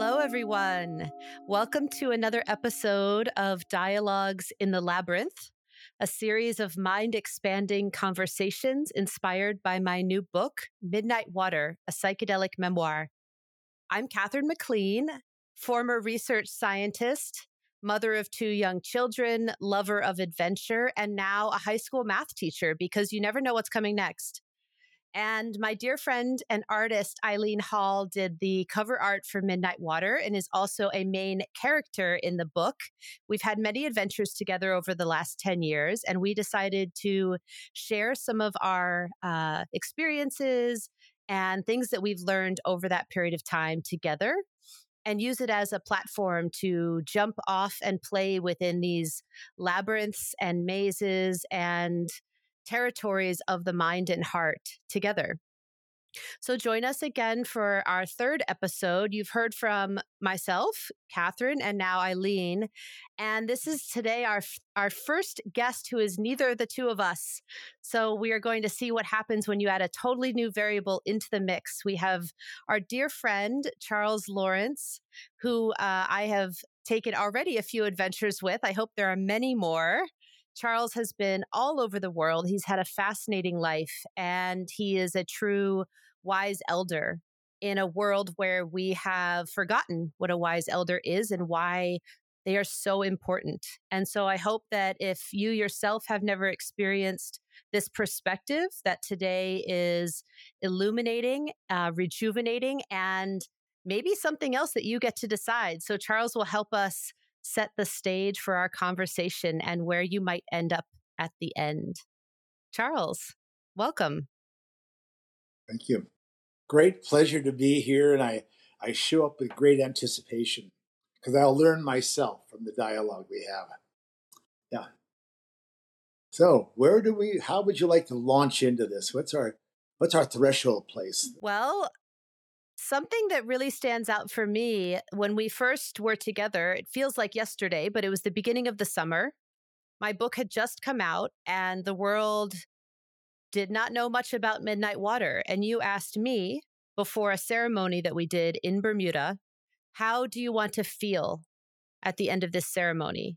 Hello, everyone. Welcome to another episode of Dialogues in the Labyrinth, a series of mind expanding conversations inspired by my new book, Midnight Water, a psychedelic memoir. I'm Katherine MacLean, former research scientist, mother of two young children, lover of adventure, and now a high school math teacher because you never know what's coming next. And my dear friend and artist Eileen Hall did the cover art for Midnight Water and is also a main character in the book. We've had many adventures together over the last 10 years, and we decided to share some of our uh, experiences and things that we've learned over that period of time together and use it as a platform to jump off and play within these labyrinths and mazes and territories of the mind and heart together. So join us again for our third episode. You've heard from myself, Katherine, and now Eileen. And this is today our, our first guest who is neither of the two of us. So we are going to see what happens when you add a totally new variable into the mix. We have our dear friend, Charles Lawrence, who uh, I have taken already a few adventures with. I hope there are many more. Charles has been all over the world. He's had a fascinating life and he is a true wise elder in a world where we have forgotten what a wise elder is and why they are so important. And so I hope that if you yourself have never experienced this perspective, that today is illuminating, uh, rejuvenating, and maybe something else that you get to decide. So Charles will help us set the stage for our conversation and where you might end up at the end. Charles, welcome. Thank you. Great pleasure to be here, and I, I show up with great anticipation because I'll learn myself from the dialogue we have. Yeah. So, where do we? How would you like to launch into this? What's our what's our threshold place? Well, Something that really stands out for me when we first were together, it feels like yesterday, but it was the beginning of the summer. My book had just come out, and the world did not know much about Midnight Water. And you asked me before a ceremony that we did in Bermuda, how do you want to feel at the end of this ceremony?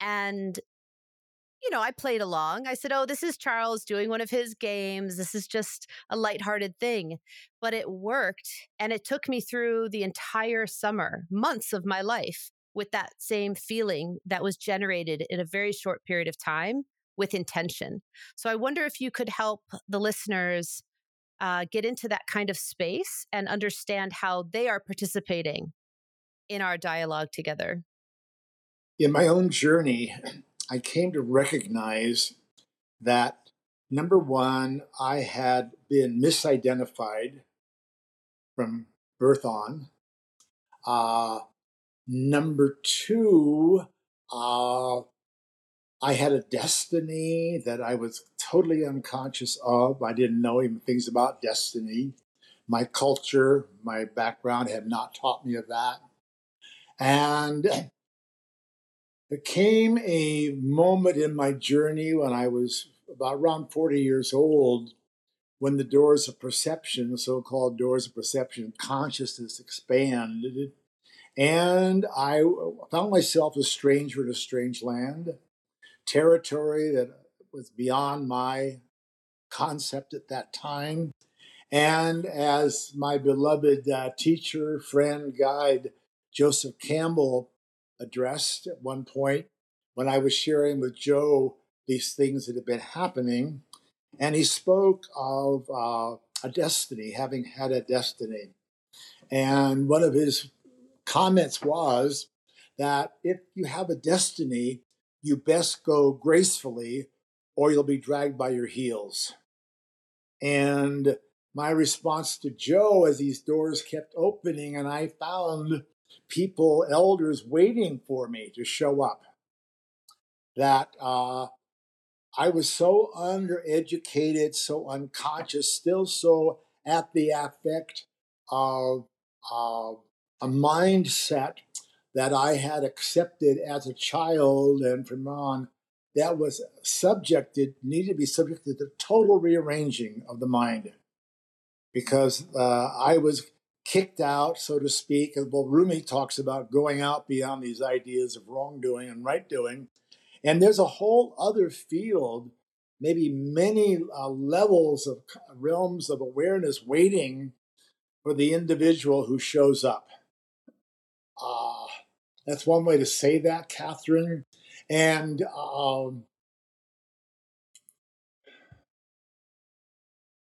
And you know, I played along. I said, Oh, this is Charles doing one of his games. This is just a lighthearted thing. But it worked. And it took me through the entire summer, months of my life with that same feeling that was generated in a very short period of time with intention. So I wonder if you could help the listeners uh, get into that kind of space and understand how they are participating in our dialogue together. In my own journey, I came to recognize that number one, I had been misidentified from birth on. Uh, number two, uh, I had a destiny that I was totally unconscious of. I didn't know even things about destiny. My culture, my background had not taught me of that. And there came a moment in my journey when I was about around 40 years old when the doors of perception, the so called doors of perception, consciousness expanded. And I found myself a stranger in a strange land, territory that was beyond my concept at that time. And as my beloved uh, teacher, friend, guide, Joseph Campbell addressed at one point when I was sharing with Joe these things that had been happening. And he spoke of uh, a destiny, having had a destiny. And one of his comments was that if you have a destiny, you best go gracefully or you'll be dragged by your heels. And my response to Joe as these doors kept opening and I found people, elders waiting for me to show up. That uh, I was so undereducated, so unconscious, still so at the affect of uh, a mindset that I had accepted as a child and from on that was subjected, needed to be subjected to total rearranging of the mind because uh, I was kicked out, so to speak. Well, Rumi talks about going out beyond these ideas of wrongdoing and right doing. And there's a whole other field, maybe many uh, levels of realms of awareness waiting for the individual who shows up. Uh, that's one way to say that, Katherine. And um,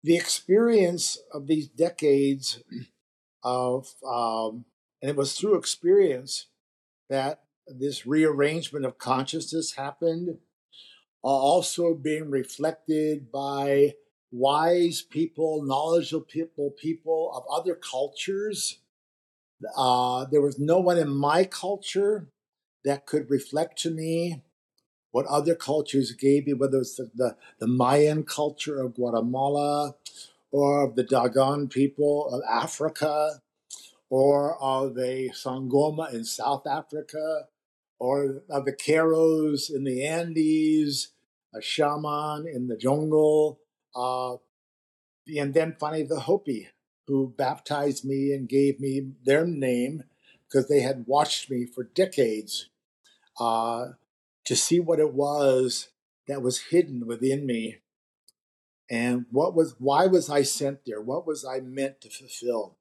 the experience of these decades of, um, and it was through experience that this rearrangement of consciousness happened, also being reflected by wise people, knowledgeable people, people of other cultures. Uh, there was no one in my culture that could reflect to me what other cultures gave me, whether it's the, the, the Mayan culture of Guatemala or of the Dogon people of Africa or of the Sangoma in South Africa or of the Keros in the Andes, a shaman in the jungle, uh, and then finally the Hopi who baptized me and gave me their name because they had watched me for decades uh, to see what it was that was hidden within me and what was why was i sent there? What was i meant to fulfill?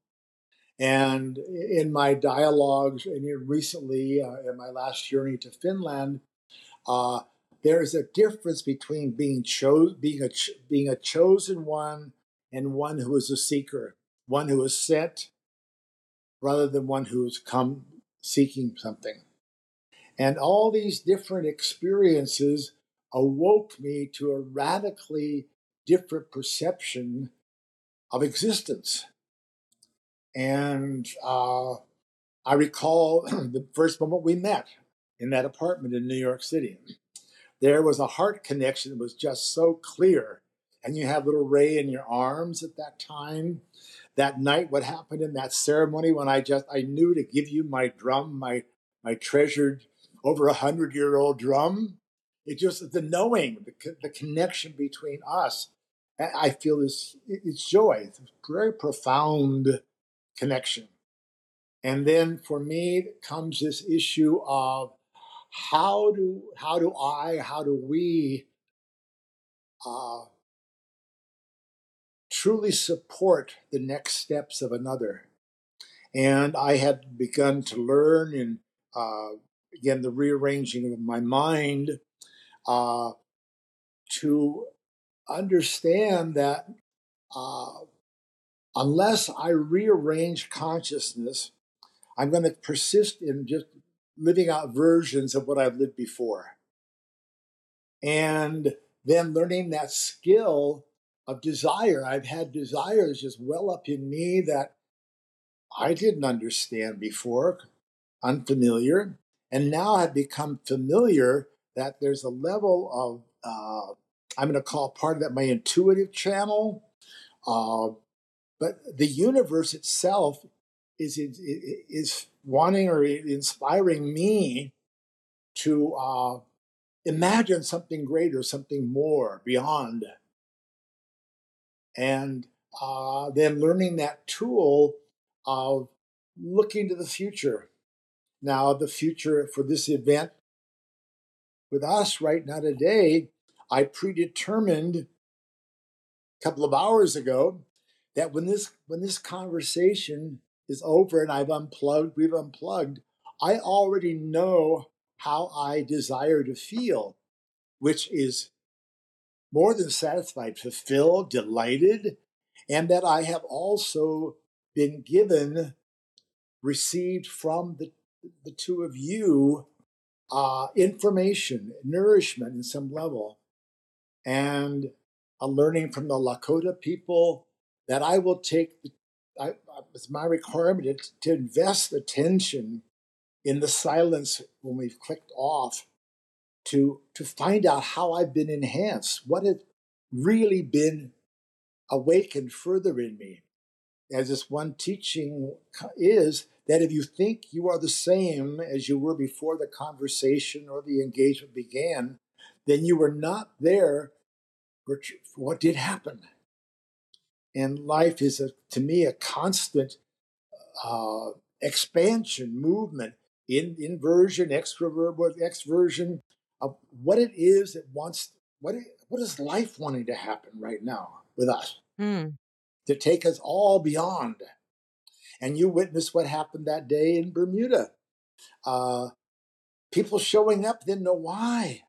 And in my dialogues and recently uh, in my last journey to finland uh, there is a difference between being chose being a ch- being a chosen one and one who is a seeker one who is sent rather than one who has come seeking something. And all these different experiences awoke me to a radically different perception of existence. And uh, I recall the first moment we met in that apartment in New York City. There was a heart connection that was just so clear. And you have little Ray in your arms at that time. That night, what happened in that ceremony when I just I knew to give you my drum, my my treasured over a hundred year old drum. It just the knowing, the, the connection between us. I feel this it's joy. It's a very profound connection. And then for me comes this issue of how do how do I how do we uh, truly support the next steps of another? And I had begun to learn in uh, again, the rearranging of my mind uh, to understand that uh, unless I rearrange consciousness, I'm going to persist in just living out versions of what I've lived before. And then learning that skill of desire. I've had desires just well up in me that I didn't understand before, unfamiliar and now I've become familiar that there's a level of uh, I'm going to call part of that my intuitive channel, uh, but the universe itself is is wanting or inspiring me to uh, imagine something greater, something more beyond, and uh, then learning that tool of looking to the future now the future for this event with us right now today. I predetermined a couple of hours ago that when this when this conversation is over and I've unplugged, we've unplugged, I already know how I desire to feel, which is more than satisfied, fulfilled, delighted, and that I have also been given, received from the the two of you uh, information, nourishment in some level, and a learning from the Lakota people that I will take. I, it's my requirement to, to invest attention in the silence when we've clicked off to to find out how I've been enhanced, what has really been awakened further in me. As this one teaching is that if you think you are the same as you were before the conversation or the engagement began, then you were not there for, what did happen. And life is, a, to me, a constant uh, expansion, movement, in, inversion, extrovert, exversion of what it is that wants, what, it, what is life wanting to happen right now with us mm. to take us all beyond. And you witnessed what happened that day in Bermuda. Uh, people showing up didn't know why.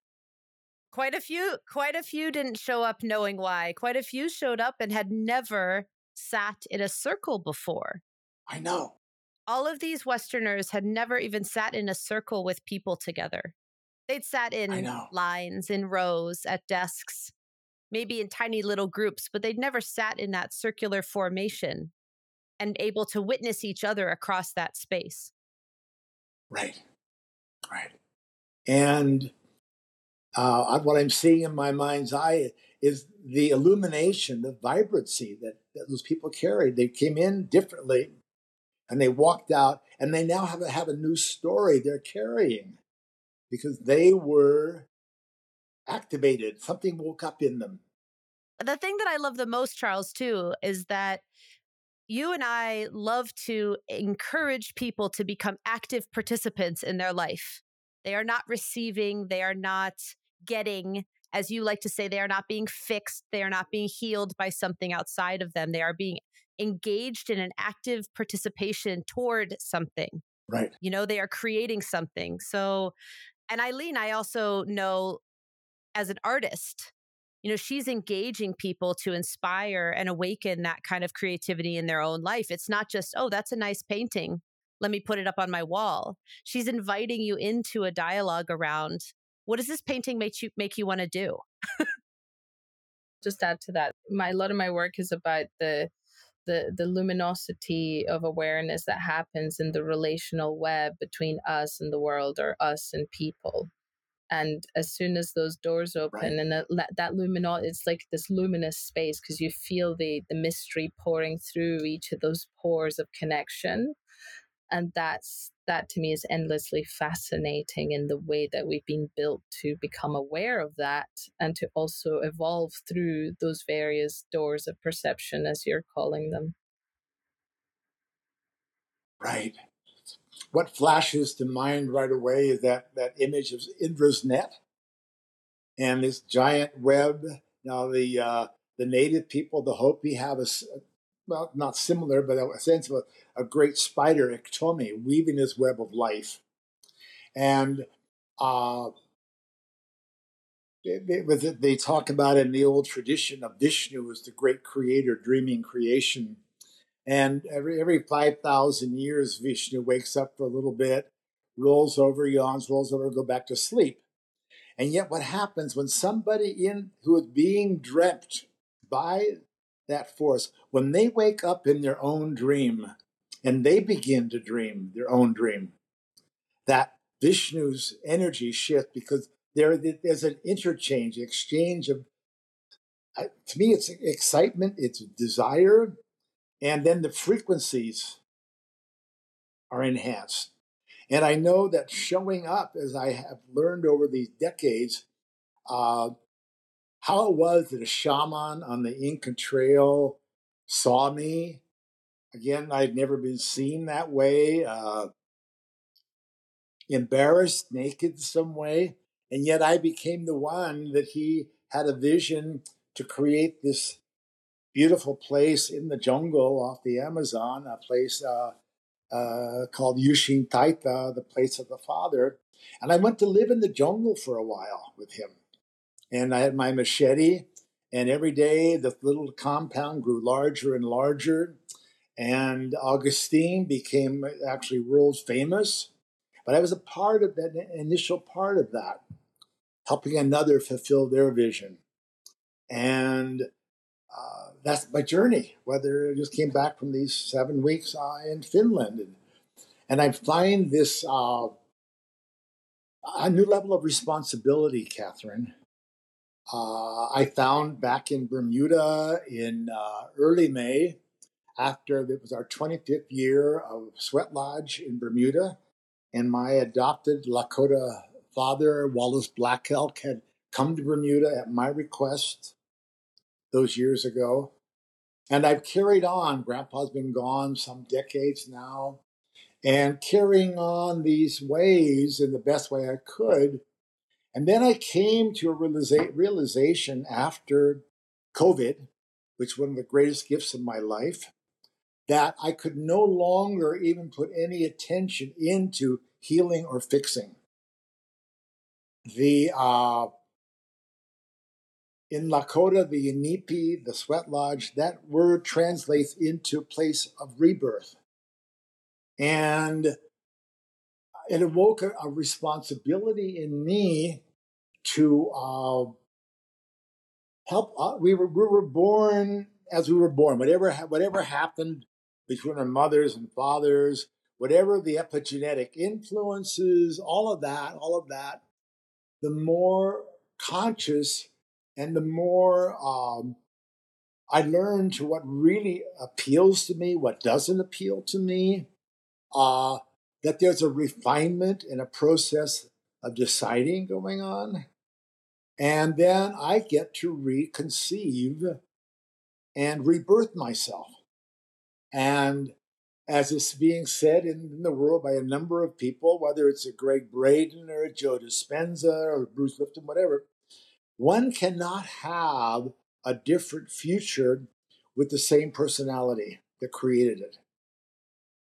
Quite a few, quite a few didn't show up knowing why. Quite a few showed up and had never sat in a circle before. I know. All of these Westerners had never even sat in a circle with people together. They'd sat in lines, in rows, at desks, maybe in tiny little groups, but they'd never sat in that circular formation and able to witness each other across that space. Right. Right. And uh, what I'm seeing in my mind's eye is the illumination, the vibrancy that, that those people carried. They came in differently and they walked out and they now have a, have a new story they're carrying because they were activated. Something woke up in them. The thing that I love the most, Charles, too, is that you and I love to encourage people to become active participants in their life. They are not receiving, they are not getting, as you like to say, they are not being fixed, they are not being healed by something outside of them. They are being engaged in an active participation toward something. Right. You know, they are creating something. So, and Eileen, I also know as an artist, you know, she's engaging people to inspire and awaken that kind of creativity in their own life. It's not just, oh, that's a nice painting. Let me put it up on my wall. She's inviting you into a dialogue around what does this painting make you make you want to do? Just add to that, my a lot of my work is about the the the luminosity of awareness that happens in the relational web between us and the world or us and people and as soon as those doors open right. and that, that luminous it's like this luminous space because you feel the the mystery pouring through each of those pores of connection and that's that to me is endlessly fascinating in the way that we've been built to become aware of that and to also evolve through those various doors of perception as you're calling them. Right. What flashes to mind right away is that that image of indra's net and this giant web. Now the uh, the native people the hopi have a well, not similar, but a sense of a, a great spider, Iktomi, weaving his web of life. And uh, they talk about in the old tradition of Vishnu as the great creator dreaming creation. And every, every 5,000 years, Vishnu wakes up for a little bit, rolls over, yawns, rolls over, go back to sleep. And yet, what happens when somebody in who is being dreamt by that force, when they wake up in their own dream and they begin to dream their own dream, that Vishnu's energy shift because there, there's an interchange, exchange of, to me, it's excitement, it's desire, and then the frequencies are enhanced. And I know that showing up, as I have learned over these decades, uh, how it was that a shaman on the Inca Trail saw me. Again, I'd never been seen that way, uh, embarrassed, naked some way. And yet I became the one that he had a vision to create this beautiful place in the jungle off the Amazon, a place uh, uh, called Yushin Taita, the place of the Father. And I went to live in the jungle for a while with him and I had my machete. And every day the little compound grew larger and larger. And Augustine became actually world famous. But I was a part of that initial part of that, helping another fulfill their vision. And uh, that's my journey, whether I just came back from these seven weeks uh, in Finland. And, and I find this uh, a new level of responsibility, Katherine, uh, I found back in Bermuda in uh, early May, after it was our 25th year of Sweat Lodge in Bermuda, and my adopted Lakota father, Wallace Black Elk, had come to Bermuda at my request those years ago. And I've carried on. Grandpa's been gone some decades now, and carrying on these ways in the best way I could. And then I came to a realiza- realization after COVID, which was one of the greatest gifts of my life, that I could no longer even put any attention into healing or fixing. The uh, in Lakota, the Inipi, the sweat lodge, that word translates into place of rebirth. And it awoke a, a responsibility in me to uh, help. Uh, we, were, we were born as we were born. Whatever, whatever happened between our mothers and fathers, whatever the epigenetic influences, all of that, all of that, the more conscious and the more um, I learn to what really appeals to me, what doesn't appeal to me, uh, that there's a refinement and a process of deciding going on. And then I get to reconceive and rebirth myself. And as is being said in the world by a number of people, whether it's a Gregg Braden or a Joe Dispenza or Bruce Lipton, whatever, one cannot have a different future with the same personality that created it.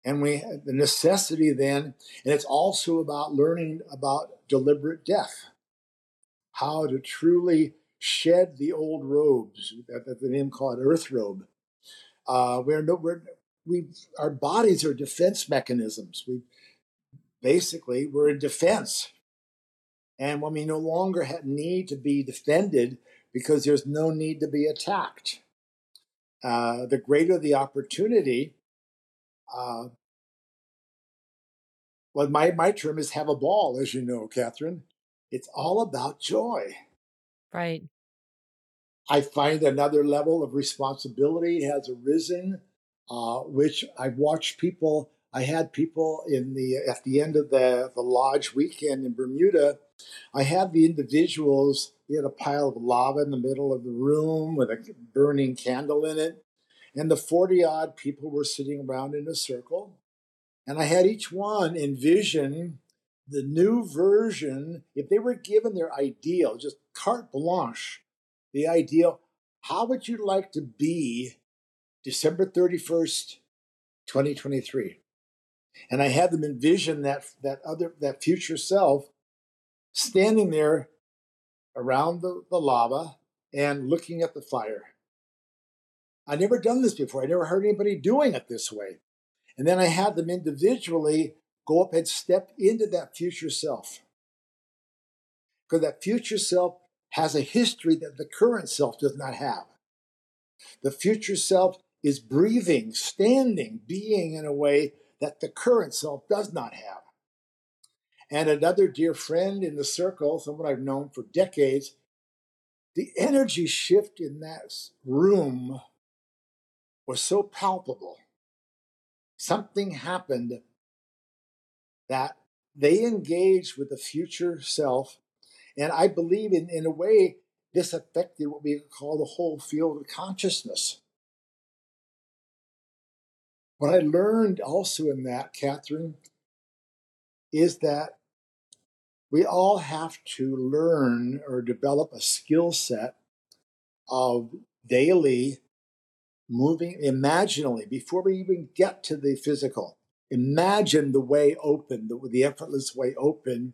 And we the necessity then, and it's also about learning about deliberate death, how to truly shed the old robes that, the name called earth robe. Uh, we're no, we're we our bodies are defense mechanisms. We basically we're in defense and when we no longer need to be defended because there's no need to be attacked, uh, the greater the opportunity. Uh, well, my, my term is have a ball, as you know, Katherine. It's all about joy. Right. I find another level of responsibility has arisen, uh, which I've watched people. I had people in the at the end of the, the lodge weekend in Bermuda I had the individuals, had a pile of lava in the middle of the room with a burning candle in it. And the 40 odd people were sitting around in a circle. And I had each one envision the new version, if they were given their ideal, just carte blanche, the ideal, how would you like to be December 31st, 2023? And I had them envision that, that other, that future self standing there around the, the lava and looking at the fire. I never done this before. I never heard anybody doing it this way. And then I had them individually go up and step into that future self. Because that future self has a history that the current self does not have. The future self is breathing, standing, being in a way that the current self does not have. And another dear friend in the circle, someone I've known for decades, the energy shift in that room was so palpable. Something happened that they engage with the future self. And I believe in, in a way, this affected what we call the whole field of consciousness. What I learned also in that, Katherine, is that we all have to learn or develop a skill set of daily moving imaginally before we even get to the physical. Imagine the way open, the, the effortless way open,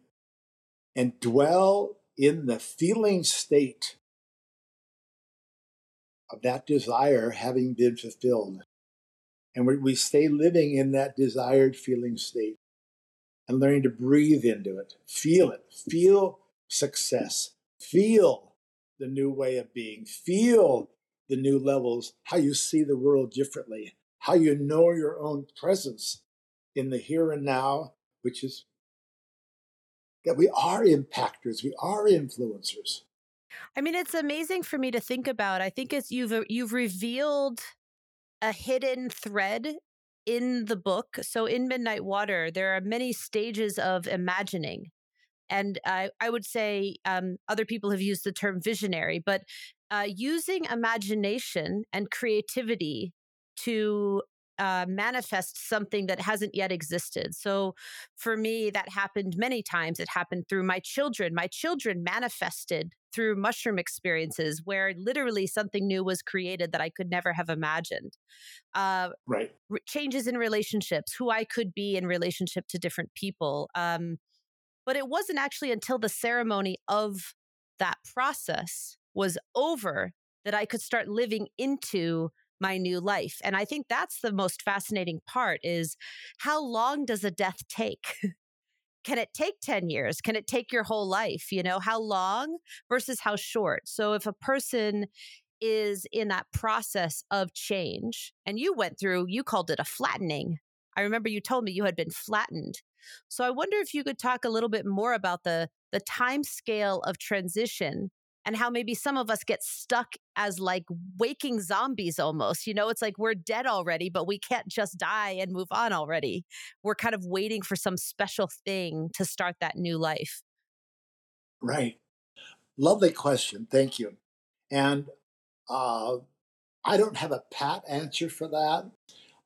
and dwell in the feeling state of that desire having been fulfilled. And we, we stay living in that desired feeling state and learning to breathe into it. Feel it. Feel success. Feel the new way of being. Feel the new levels, how you see the world differently, how you know your own presence in the here and now, which is that we are impactors, we are influencers. I mean, it's amazing for me to think about. I think it's you've you've revealed a hidden thread in the book, so in Midnight Water, there are many stages of imagining. And I, I would say um, other people have used the term visionary, but uh, using imagination and creativity to uh, manifest something that hasn't yet existed. So for me, that happened many times. It happened through my children. My children manifested through mushroom experiences where literally something new was created that I could never have imagined. Uh, right. R- changes in relationships, who I could be in relationship to different people. Um, but it wasn't actually until the ceremony of that process was over that I could start living into my new life. And I think that's the most fascinating part is how long does a death take? Can it take 10 years? Can it take your whole life? You know, how long versus how short? So if a person is in that process of change and you went through, you called it a flattening. I remember you told me you had been flattened. So I wonder if you could talk a little bit more about the the time scale of transition and how maybe some of us get stuck as like waking zombies almost. You know, it's like we're dead already, but we can't just die and move on already. We're kind of waiting for some special thing to start that new life. Right. Lovely question. Thank you. And uh, I don't have a pat answer for that.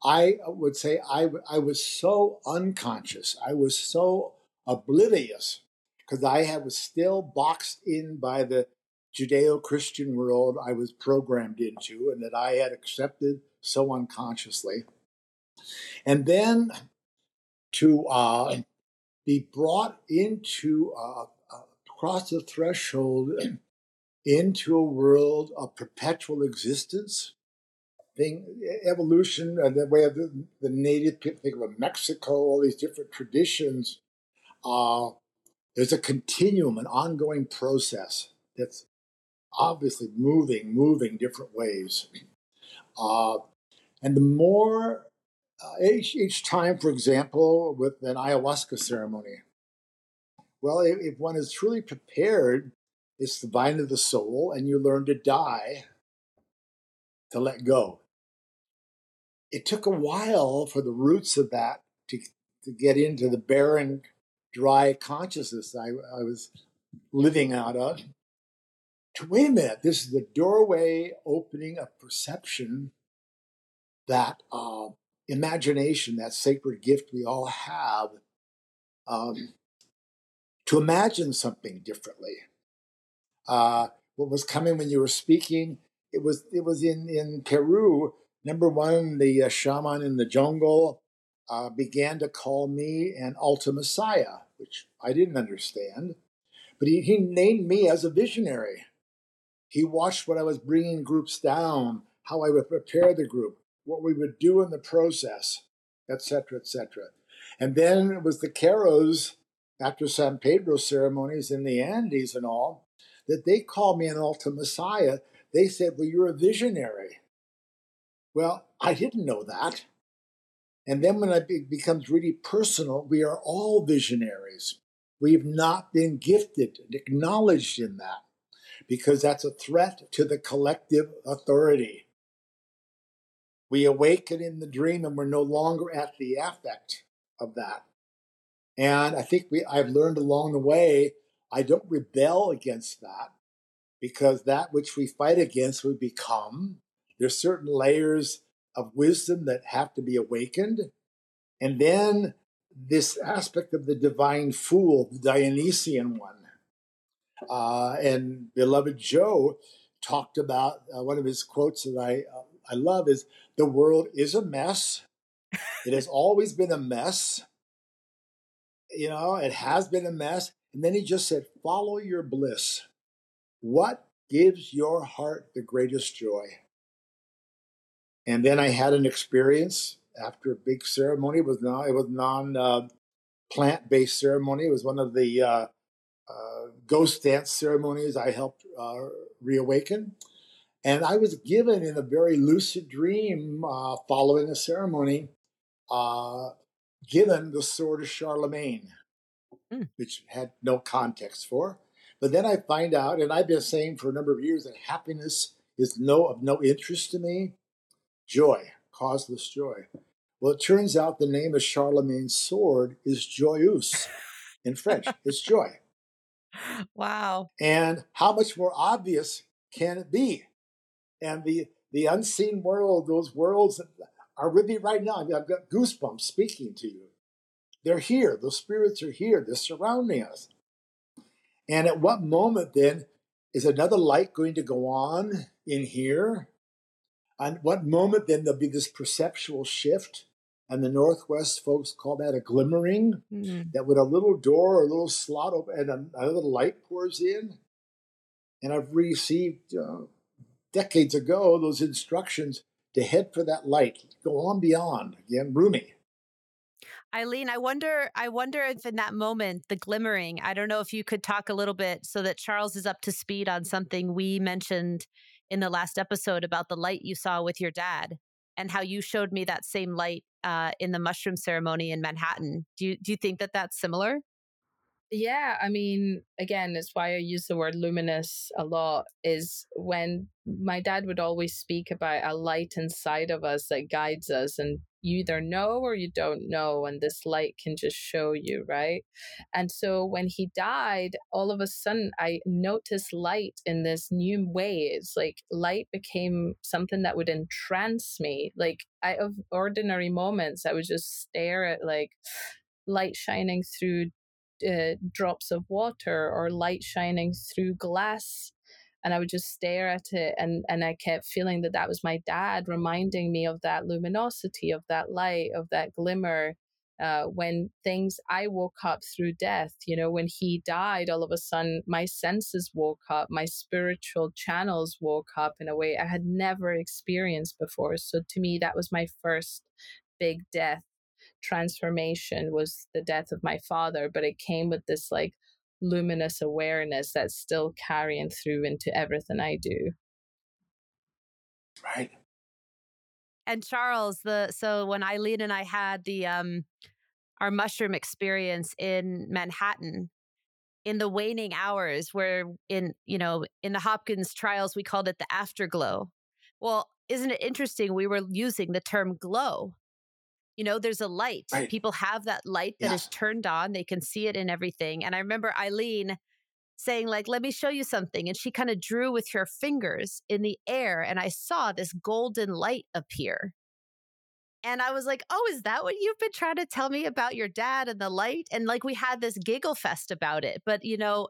I would say I, I was so unconscious. I was so oblivious because I was still boxed in by the Judeo Christian world I was programmed into and that I had accepted so unconsciously. And then to uh, be brought into, uh, uh, across the threshold into a world of perpetual existence. Thing, evolution, uh, the way of the, the native people think of Mexico, all these different traditions. Uh, there's a continuum, an ongoing process that's obviously moving, moving different ways. Uh, and the more, uh, each, each time, for example, with an ayahuasca ceremony, well, if, if one is truly prepared, it's the vine of the soul, and you learn to die, to let go. It took a while for the roots of that to, to get into the barren, dry consciousness I, I was living out of wait a minute, this is the doorway opening of perception, that uh, imagination, that sacred gift we all have, um, to imagine something differently. Uh, what was coming when you were speaking? It was it was in in Peru. Number one, the uh, shaman in the jungle uh, began to call me an Alta Messiah, which I didn't understand, but he, he named me as a visionary. He watched what I was bringing groups down, how I would prepare the group, what we would do in the process, etc., etc. And then it was the Keros after San Pedro ceremonies in the Andes and all that they called me an Alta Messiah. They said, Well, you're a visionary. Well, I didn't know that. And then when it becomes really personal, we are all visionaries. We've not been gifted and acknowledged in that because that's a threat to the collective authority. We awaken in the dream and we're no longer at the affect of that. And I think we I've learned along the way, I don't rebel against that because that which we fight against we become. There's certain layers of wisdom that have to be awakened. And then this aspect of the divine fool, the Dionysian one, uh, and beloved Joe talked about uh, one of his quotes that I uh, I love is the world is a mess. It has always been a mess. You know, it has been a mess. And then he just said, follow your bliss. What gives your heart the greatest joy? And then I had an experience after a big ceremony. It was non, it was non uh, plant based ceremony. It was one of the uh, ghost dance ceremonies I helped uh, reawaken. And I was given in a very lucid dream uh, following a ceremony, uh, given the sword of Charlemagne, mm. which had no context for. But then I find out, and I've been saying for a number of years that happiness is no of no interest to me. Joy, causeless joy. Well, it turns out the name of Charlemagne's sword is joyeuse in French. it's joy. Wow. And how much more obvious can it be? And the the unseen world, those worlds are with me right now. I've got goosebumps speaking to you. They're here. Those spirits are here. They're surrounding us. And at what moment then is another light going to go on in here? And what moment then there'll be this perceptual shift? And the Northwest folks call that a glimmering, mm-hmm. that with a little door or a little slot open and another light pours in. And I've received uh, decades ago those instructions to head for that light, go on beyond. Again, Rumi. Eileen, I wonder I wonder if in that moment, the glimmering, I don't know if you could talk a little bit so that Charles is up to speed on something we mentioned in the last episode about the light you saw with your dad and how you showed me that same light uh, in the mushroom ceremony in Manhattan. Do you do you think that that's similar? Yeah, I mean, again, it's why I use the word luminous a lot. Is when my dad would always speak about a light inside of us that guides us, and you either know or you don't know and this light can just show you right? And so when he died all of a sudden i noticed light in this new way it's like light became something that would entrance me like out of ordinary moments i would just stare at like light shining through uh, drops of water or light shining through glass and I would just stare at it and and I kept feeling that that was my dad reminding me of that luminosity of that light of that glimmer uh, when things I woke up through death you know when he died all of a sudden my senses woke up my spiritual channels woke up in a way I had never experienced before. So to me that was my first big death transformation was the death of my father but it came with this like luminous awareness that's still carrying through into everything I do. Right. And Charles, the so when Eileen and I had the um our mushroom experience in Manhattan in the waning hours where in you know in the Hopkins trials we called it the afterglow. Well, isn't it interesting we were using the term glow you know there's a light right. people have that light that yeah. is turned on they can see it in everything and i remember eileen saying like let me show you something and she kind of drew with her fingers in the air and i saw this golden light appear and i was like oh is that what you've been trying to tell me about your dad and the light and like we had this giggle fest about it but you know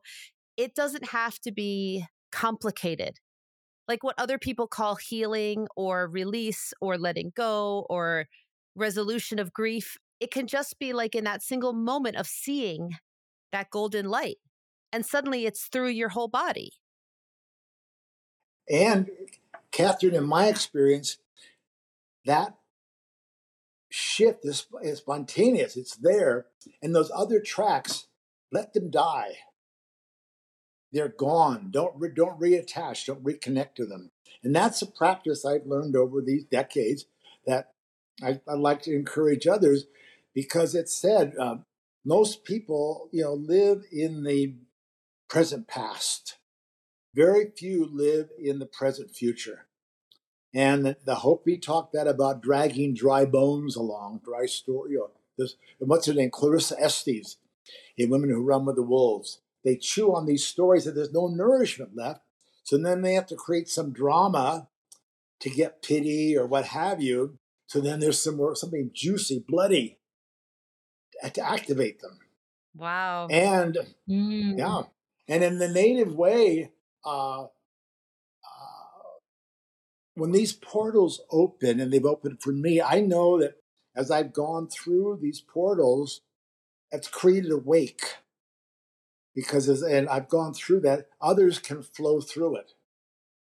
it doesn't have to be complicated like what other people call healing or release or letting go or resolution of grief, it can just be like in that single moment of seeing that golden light. And suddenly it's through your whole body. And Katherine, in my experience, that shift is, is spontaneous. It's there. And those other tracks, let them die. They're gone. Don't re, don't reattach. Don't reconnect to them. And that's a practice I've learned over these decades that I, I like to encourage others because it said uh, most people, you know, live in the present past. Very few live in the present future. And the, Hopi talked that about dragging dry bones along, dry story. You know, this, what's her name? Clarissa Estes in Women Who Run with the Wolves. They chew on these stories that there's no nourishment left. So then they have to create some drama to get pity or what have you. So then there's some more something juicy, bloody to activate them. Wow. And mm. yeah. And in the native way, uh, uh, when these portals open, and they've opened for me, I know that as I've gone through these portals, it's created a wake. Because as, and I've gone through that, others can flow through it.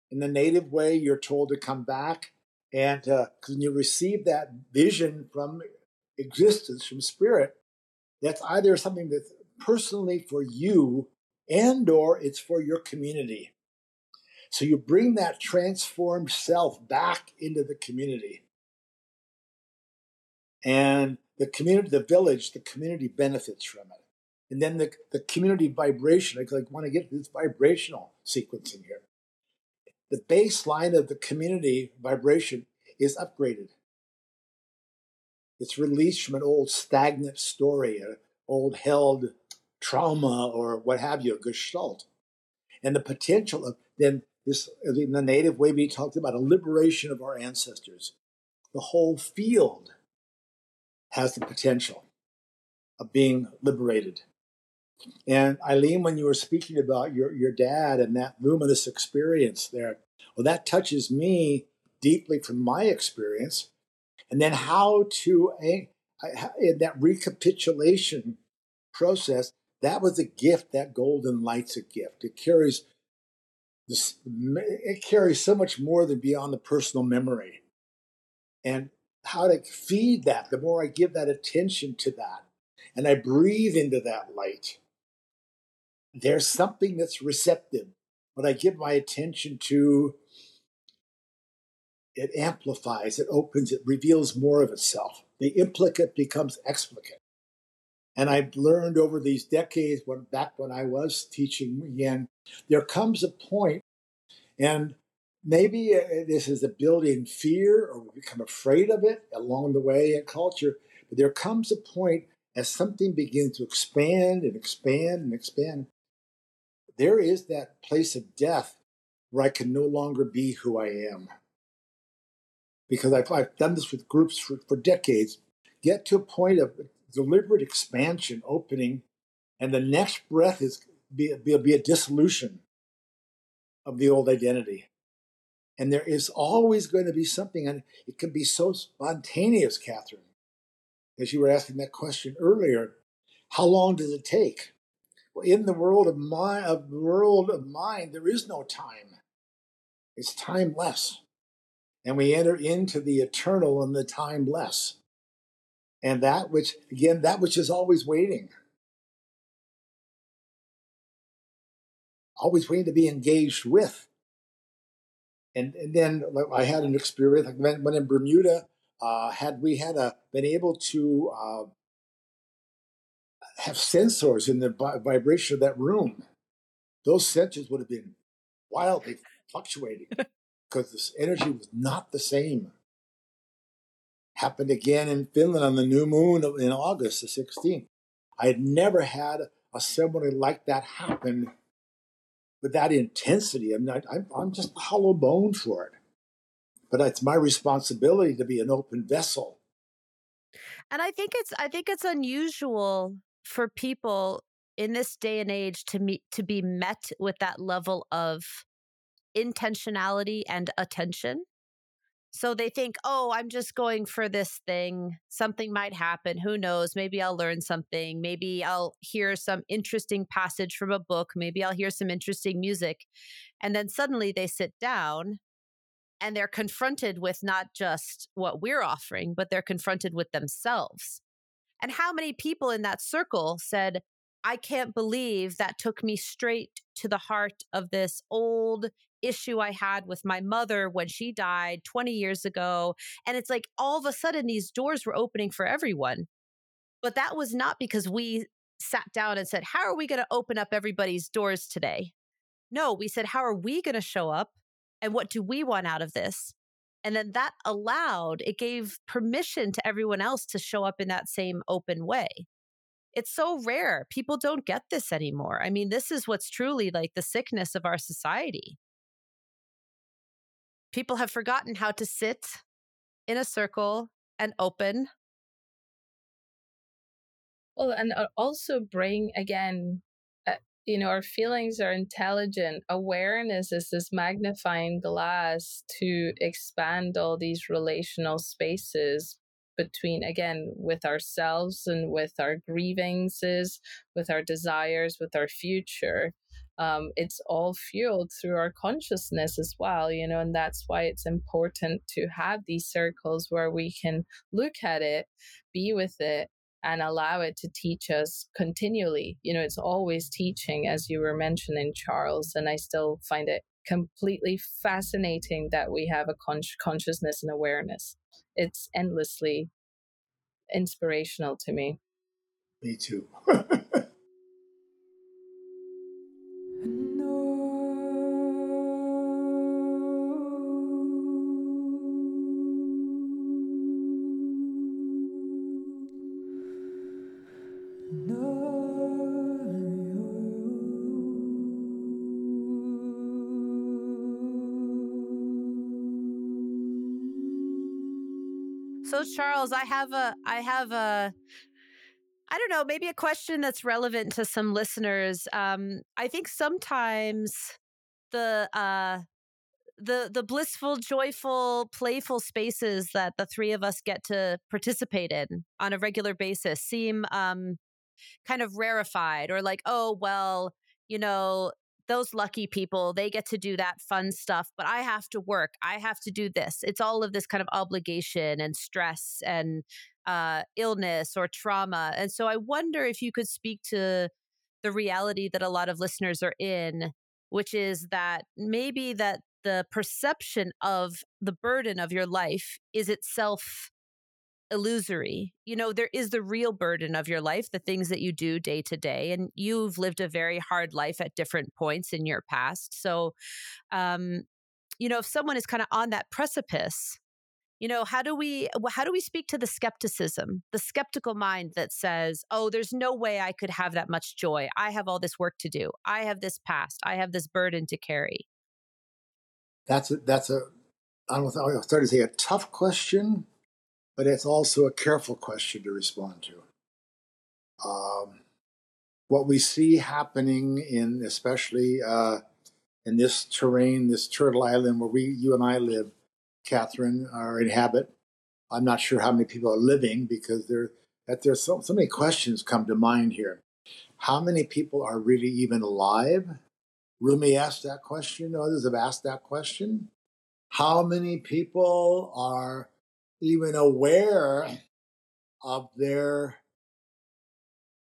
In the native way, you're told to come back and uh, when you receive that vision from existence, from spirit, that's either something that's personally for you and or it's for your community. So you bring that transformed self back into the community. And the community, the village, the community benefits from it. And then the, the community vibration, I like want to get this vibrational sequencing here the baseline of the community vibration is upgraded. It's released from an old stagnant story, an old held trauma, or what have you, a gestalt. And the potential of then this in the native way we talked about a liberation of our ancestors. The whole field has the potential of being liberated. And Eileen, when you were speaking about your, your dad and that luminous experience there, well, that touches me deeply from my experience. And then how to, eh, in that recapitulation process, that was a gift, that golden light's a gift. It carries this, it carries so much more than beyond the personal memory. And how to feed that, the more I give that attention to that, and I breathe into that light, there's something that's receptive. When I give my attention to, it amplifies, it opens, it reveals more of itself. The implicate becomes explicate. And I've learned over these decades, when, back when I was teaching again, there comes a point, and maybe uh, this is a building fear or we become afraid of it along the way in culture, but there comes a point as something begins to expand and expand and expand, there is that place of death where I can no longer be who I am. Because I've, I've done this with groups for, for decades, get to a point of deliberate expansion, opening, and the next breath is be, be, be a dissolution of the old identity. And there is always going to be something, and it can be so spontaneous, Katherine, as you were asking that question earlier. How long does it take? In the world of mind, of world of mind, there is no time. It's timeless, and we enter into the eternal and the timeless, and that which again that which is always waiting. always waiting to be engaged with. And, and then I had an experience, like when, when in Bermuda, uh, had we had a, been able to uh, have sensors in the vibration of that room, those sensors would have been wildly fluctuating because this energy was not the same. Happened again in Finland on the new moon in August the 16th. I had never had a ceremony like that happen with that intensity. I'm not, I'm, I'm just hollow bone for it. But it's my responsibility to be an open vessel. And I think it's I think it's unusual for people in this day and age to meet to be met with that level of intentionality and attention. So they think, oh, I'm just going for this thing. Something might happen. Who knows? Maybe I'll learn something. Maybe I'll hear some interesting passage from a book. Maybe I'll hear some interesting music. And then suddenly they sit down and they're confronted with not just what we're offering, but they're confronted with themselves. And how many people in that circle said, I can't believe that took me straight to the heart of this old issue I had with my mother when she died 20 years ago. And it's like all of a sudden these doors were opening for everyone. But that was not because we sat down and said, How are we going to open up everybody's doors today? No, we said, How are we going to show up? And what do we want out of this? And then that allowed, it gave permission to everyone else to show up in that same open way. It's so rare. People don't get this anymore. I mean, this is what's truly like the sickness of our society. People have forgotten how to sit in a circle and open. Well, and uh, also bring again, you know, our feelings are intelligent. Awareness is this magnifying glass to expand all these relational spaces between again with ourselves and with our grievances with our desires with our future um, it's all fueled through our consciousness as well, you know, and that's why it's important to have these circles where we can look at it, be with it, and allow it to teach us continually. You know, it's always teaching, as you were mentioning, Charles, and I still find it completely fascinating that we have a con- consciousness and awareness. It's endlessly inspirational to me. Me too. Charles, I have a I have a I don't know, maybe a question that's relevant to some listeners. Um, I think sometimes the uh the the blissful, joyful, playful spaces that the three of us get to participate in on a regular basis seem um kind of rarefied or like, oh well, you know, those lucky people, they get to do that fun stuff, but I have to work. I have to do this. It's all of this kind of obligation and stress and uh, illness or trauma. And so I wonder if you could speak to the reality that a lot of listeners are in, which is that maybe that the perception of the burden of your life is itself illusory. You know, there is the real burden of your life, the things that you do day to day. And you've lived a very hard life at different points in your past. So, um, you know, if someone is kind of on that precipice, you know how do we how do we speak to the skepticism the skeptical mind that says oh there's no way i could have that much joy i have all this work to do i have this past i have this burden to carry that's a that's a i don't know i'll start to say a tough question but it's also a careful question to respond to um, what we see happening in especially uh, in this terrain this turtle island where we you and i live Katherine, or inhabit. I'm not sure how many people are living because there that there's so, so many questions come to mind here. How many people are really even alive? Rumi asked that question. Others have asked that question. How many people are even aware of their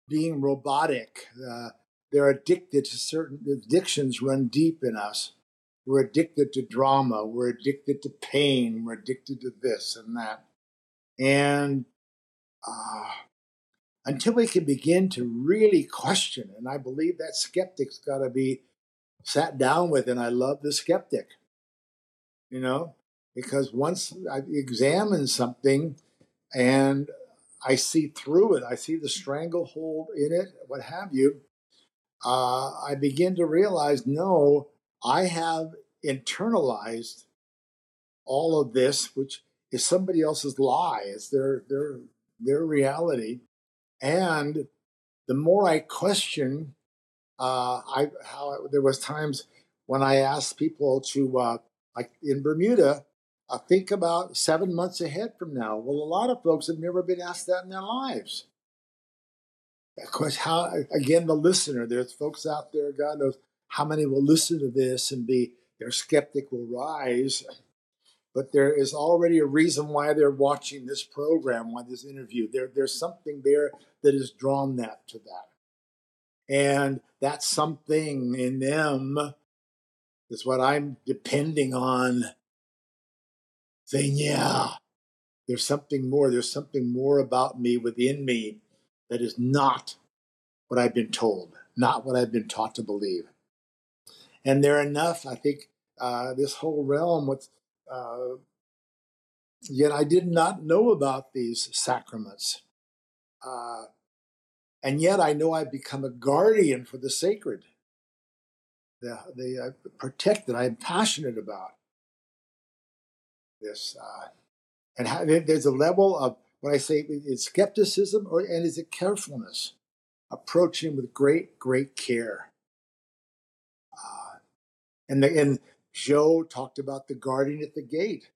being robotic? Uh, they're addicted to certain addictions run deep in us. We're addicted to drama. We're addicted to pain. We're addicted to this and that. And uh, until we can begin to really question, and I believe that skeptic's got to be sat down with, and I love the skeptic, you know, because once I examine something and I see through it, I see the stranglehold in it, what have you, uh, I begin to realize no, I have internalized all of this, which is somebody else's lie. It's their their their reality. And the more I question, uh, I how there was times when I asked people to uh, like in Bermuda, uh, think about seven months ahead from now. Well, a lot of folks have never been asked that in their lives. Of course, how again the listener? There's folks out there, God knows, how many will listen to this and be their skeptic will rise? But there is already a reason why they're watching this program, why this interview. There, there's something there that has drawn that to that. And that something in them is what I'm depending on saying, yeah, there's something more. There's something more about me within me that is not what I've been told, not what I've been taught to believe and there are enough. I think uh, this whole realm with. Uh, yet I did not know about these sacraments. Uh, and yet I know I've become a guardian for the sacred, the, the uh, protected. I'm passionate about this. Uh, and how, there's a level of what I say is skepticism or and is it carefulness, approaching with great, great care. And, the, and Joe talked about the guardian at the gate.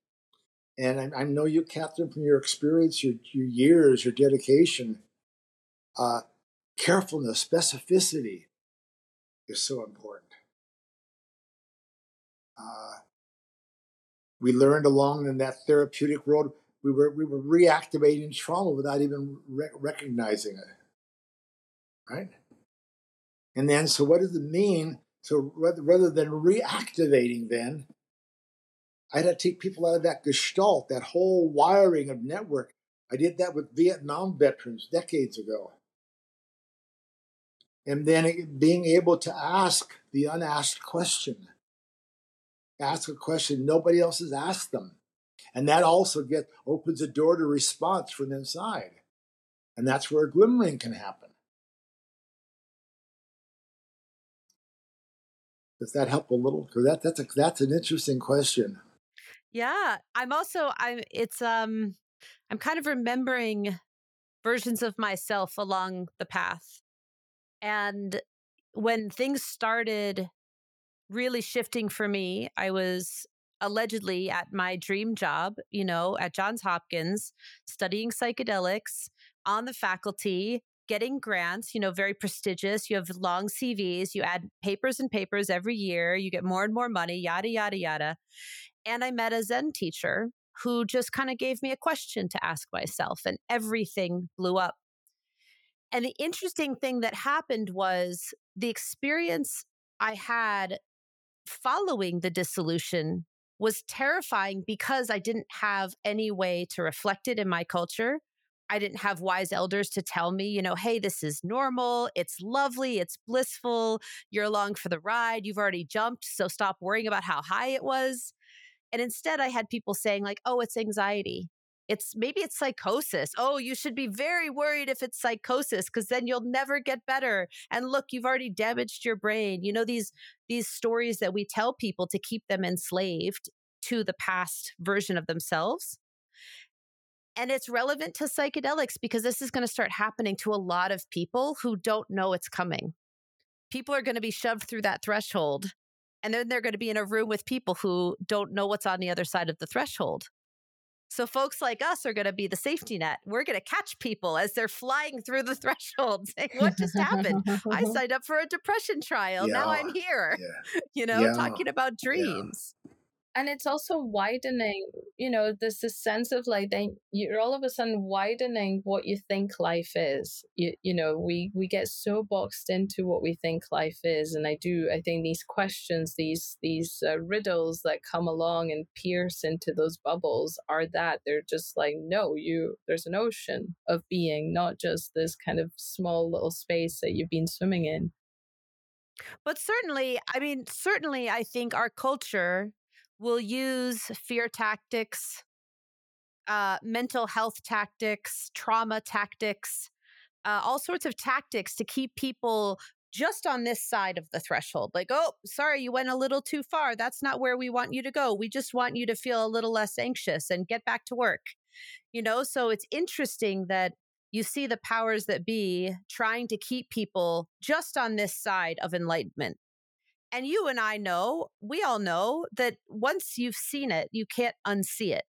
And I, I know you, Katherine, from your experience, your, your years, your dedication, uh, carefulness, specificity is so important. Uh, we learned along in that therapeutic road, we were, we were reactivating trauma without even re- recognizing it. Right? And then, so what does it mean so rather, rather than reactivating then, I had to take people out of that gestalt, that whole wiring of network. I did that with Vietnam veterans decades ago. And then being able to ask the unasked question. Ask a question nobody else has asked them. And that also get opens a door to response from inside. And that's where a glimmering can happen. Does that help a little? Because that that's a, that's an interesting question. Yeah, I'm also I'm. It's um. I'm kind of remembering versions of myself along the path. And when things started really shifting for me, I was allegedly at my dream job, you know, at Johns Hopkins, studying psychedelics on the faculty, getting grants, you know, very prestigious. You have long CVs, you add papers and papers every year, you get more and more money, yada, yada, yada. And I met a Zen teacher who just kind of gave me a question to ask myself, and everything blew up. And the interesting thing that happened was the experience I had following the dissolution was terrifying because I didn't have any way to reflect it in my culture. I didn't have wise elders to tell me, you know, hey, this is normal. It's lovely. It's blissful. You're along for the ride. You've already jumped. So stop worrying about how high it was. And instead, I had people saying, like, oh, it's anxiety. It's maybe it's psychosis. Oh, you should be very worried if it's psychosis because then you'll never get better. And look, you've already damaged your brain. You know these these stories that we tell people to keep them enslaved to the past version of themselves. And it's relevant to psychedelics because this is going to start happening to a lot of people who don't know it's coming. People are going to be shoved through that threshold. And then they're going to be in a room with people who don't know what's on the other side of the threshold. So, folks like us are going to be the safety net. We're going to catch people as they're flying through the threshold saying, What just happened? I signed up for a depression trial. Yeah. Now I'm here, yeah. you know, yeah. talking about dreams and it's also widening you know there's this sense of like then you're all of a sudden widening what you think life is. You, you know we we get so boxed into what we think life is and i do i think these questions these these uh, riddles that come along and pierce into those bubbles are that. They're just like no you there's an ocean of being not just this kind of small little space that you've been swimming in. But certainly, I mean, certainly, I think our culture will use fear tactics, uh, mental health tactics, trauma tactics, uh, all sorts of tactics to keep people just on this side of the threshold. Like, oh, sorry, you went a little too far. That's not where we want you to go. We just want you to feel a little less anxious and get back to work. You know, so it's interesting that you see the powers that be trying to keep people just on this side of enlightenment. And you and I know, we all know that once you've seen it, you can't unsee it.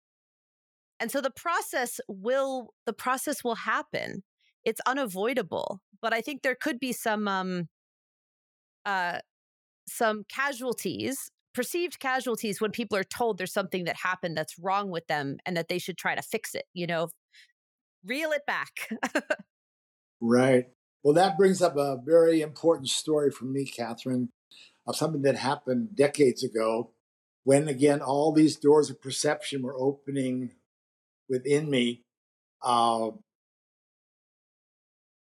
And so the process will the process will happen. It's unavoidable, but I think there could be some um uh some casualties, perceived casualties when people are told there's something that happened that's wrong with them and that they should try to fix it, you know, reel it back. right. Well, that brings up a very important story for me, Katherine of something that happened decades ago when, again, all these doors of perception were opening within me. Uh,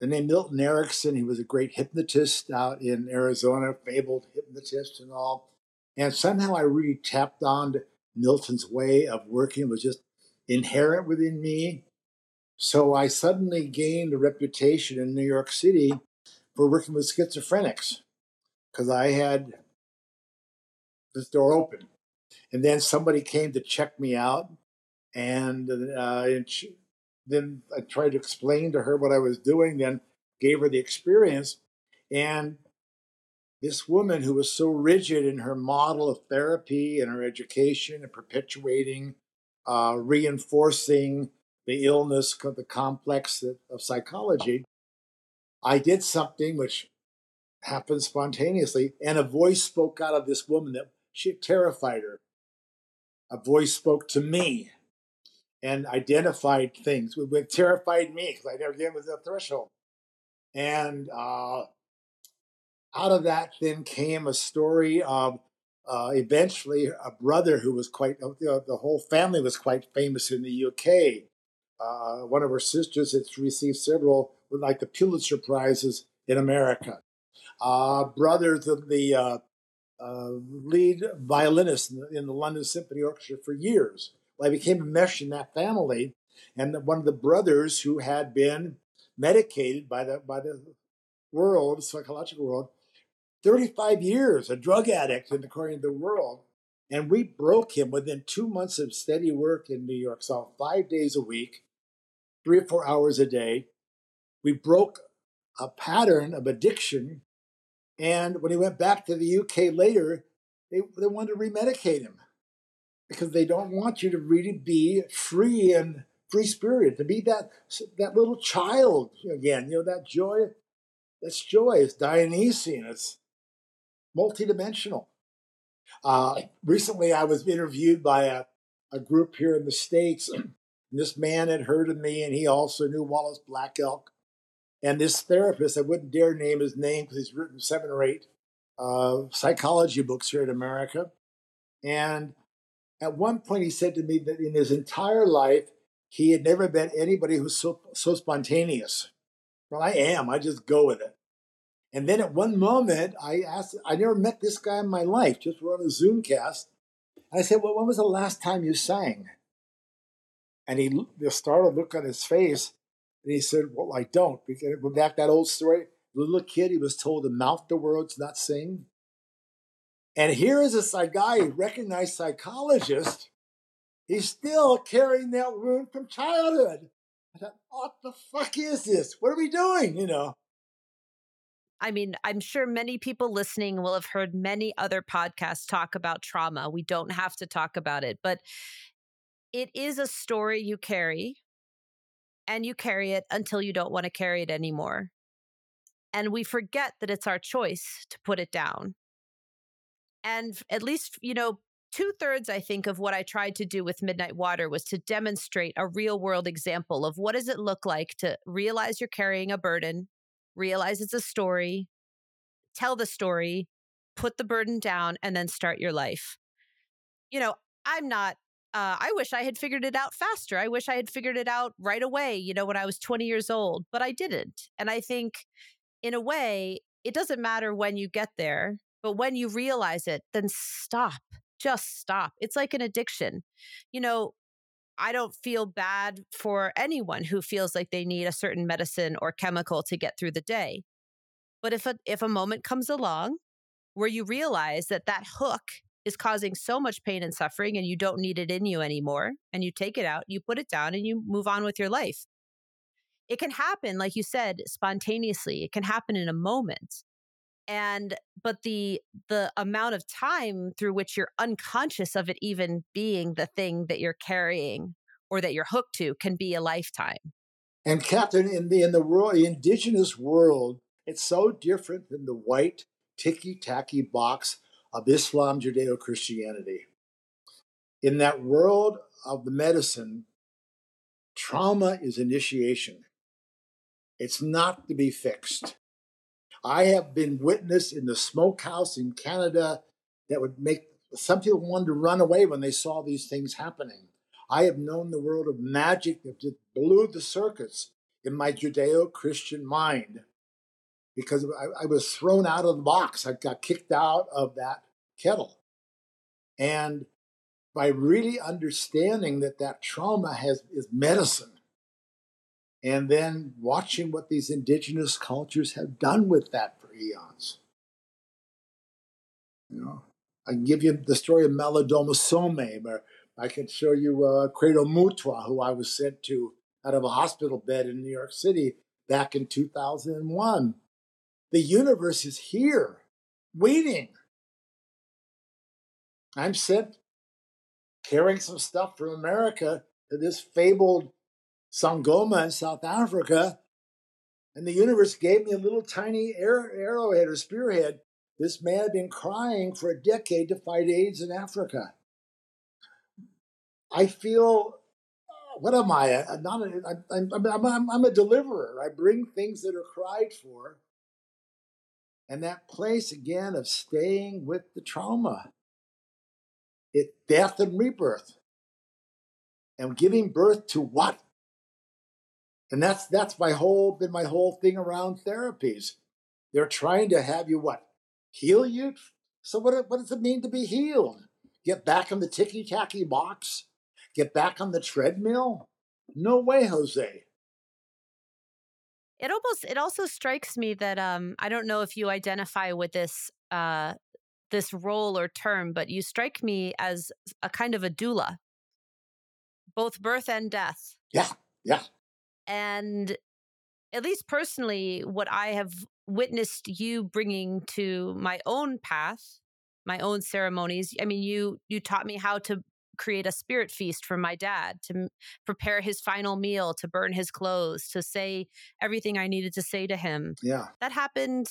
the name Milton Erickson, he was a great hypnotist out in Arizona, fabled hypnotist and all. And somehow I really tapped on Milton's way of working. It was just inherent within me. So I suddenly gained a reputation in New York City for working with schizophrenics because I had this door open. And then somebody came to check me out. And, uh, and she, then I tried to explain to her what I was doing, then gave her the experience. And this woman who was so rigid in her model of therapy and her education and perpetuating, uh, reinforcing the illness, the complex of psychology, I did something which happened spontaneously. And a voice spoke out of this woman that she terrified her. A voice spoke to me and identified things. It terrified me because I never again was the threshold. And uh, out of that then came a story of uh, eventually a brother who was quite, you know, the whole family was quite famous in the UK. Uh, one of her sisters had received several, like the Pulitzer Prizes in America uh, brothers of the uh, uh, lead violinist in the, in the, London Symphony Orchestra for years. Well, I became enmeshed in that family, and one of the brothers who had been medicated by the by the world, psychological world, 35 years, a drug addict, in according to the world, And we broke him within two months of steady work in New York, so five days a week, three or four hours a day. We broke a pattern of addiction. And when he went back to the UK later, they, they wanted to remedicate him because they don't want you to really be free and free spirited, to be that that little child again. You know that joy. That's joy. It's Dionysian. It's multidimensional. Uh, recently, I was interviewed by a, a group here in the states. this man had heard of me, and he also knew Wallace Black Elk. And this therapist, I wouldn't dare name his name because he's written seven or eight uh, psychology books here in America. And at one point, he said to me that in his entire life, he had never met anybody who's so, so spontaneous. Well, I am. I just go with it. And then at one moment, I asked, I never met this guy in my life, just we're on a Zoom cast. And I said, Well, when was the last time you sang? And he, the startled look on his face, and he said, Well, I don't. Because back that old story, little kid, he was told to mouth the words, not sing. And here is a guy, a recognized psychologist. He's still carrying that wound from childhood. I thought, what the fuck is this? What are we doing? You know. I mean, I'm sure many people listening will have heard many other podcasts talk about trauma. We don't have to talk about it, but it is a story you carry and you carry it until you don't want to carry it anymore. And we forget that it's our choice to put it down. And at least, you know, two thirds, I think, of what I tried to do with Midnight Water was to demonstrate a real world example of what does it look like to realize you're carrying a burden, realize it's a story, tell the story, put the burden down, and then start your life. You know, I'm not uh, I wish I had figured it out faster. I wish I had figured it out right away, you know, when I was 20 years old, but I didn't. And I think, in a way, it doesn't matter when you get there, but when you realize it, then stop. Just stop. It's like an addiction. You know, I don't feel bad for anyone who feels like they need a certain medicine or chemical to get through the day. But if a if a moment comes along where you realize that that hook is causing so much pain and suffering and you don't need it in you anymore and you take it out, you put it down and you move on with your life. It can happen, like you said, spontaneously. It can happen in a moment. And but the the amount of time through which you're unconscious of it even being the thing that you're carrying or that you're hooked to can be a lifetime. And Katherine, in the in the world, indigenous world, it's so different than the white ticky tacky box of Islam, Judeo Christianity. In that world of the medicine, trauma is initiation. It's not to be fixed. I have been witness in the smokehouse in Canada that would make some people want to run away when they saw these things happening. I have known the world of magic that blew the circuits in my Judeo Christian mind because I, I, was thrown out of the box. I got kicked out of that kettle. And by really understanding that that trauma has is medicine, and then watching what these indigenous cultures have done with that for eons. You know, I can give you the story of Malidoma Some, or I can show you uh, Credo Mutwa, who I was sent to out of a hospital bed in New York City back in 2001. The universe is here, waiting I'm sent carrying some stuff from America to this fabled Sangoma in South Africa. And the universe gave me a little tiny arrowhead or spearhead. This man had been crying for a decade to fight AIDS in Africa. I feel, what am I? I'm, not a, I'm, I'm, I'm, I'm a deliverer. I bring things that are cried for. And that place again of staying with the trauma it death and rebirth. And giving birth to what? And that's that's my whole been my whole thing around therapies. They're trying to have you what? Heal you? So what, what does it mean to be healed? Get back on the ticky tacky box? Get back on the treadmill? No way, Jose. It almost it also strikes me that um I don't know if you identify with this uh this role or term, but you strike me as a kind of a doula, both birth and death. Yeah, yeah. And at least personally, what I have witnessed you bringing to my own path, my own ceremonies. I mean, you you taught me how to create a spirit feast for my dad, to prepare his final meal, to burn his clothes, to say everything I needed to say to him. Yeah. That happened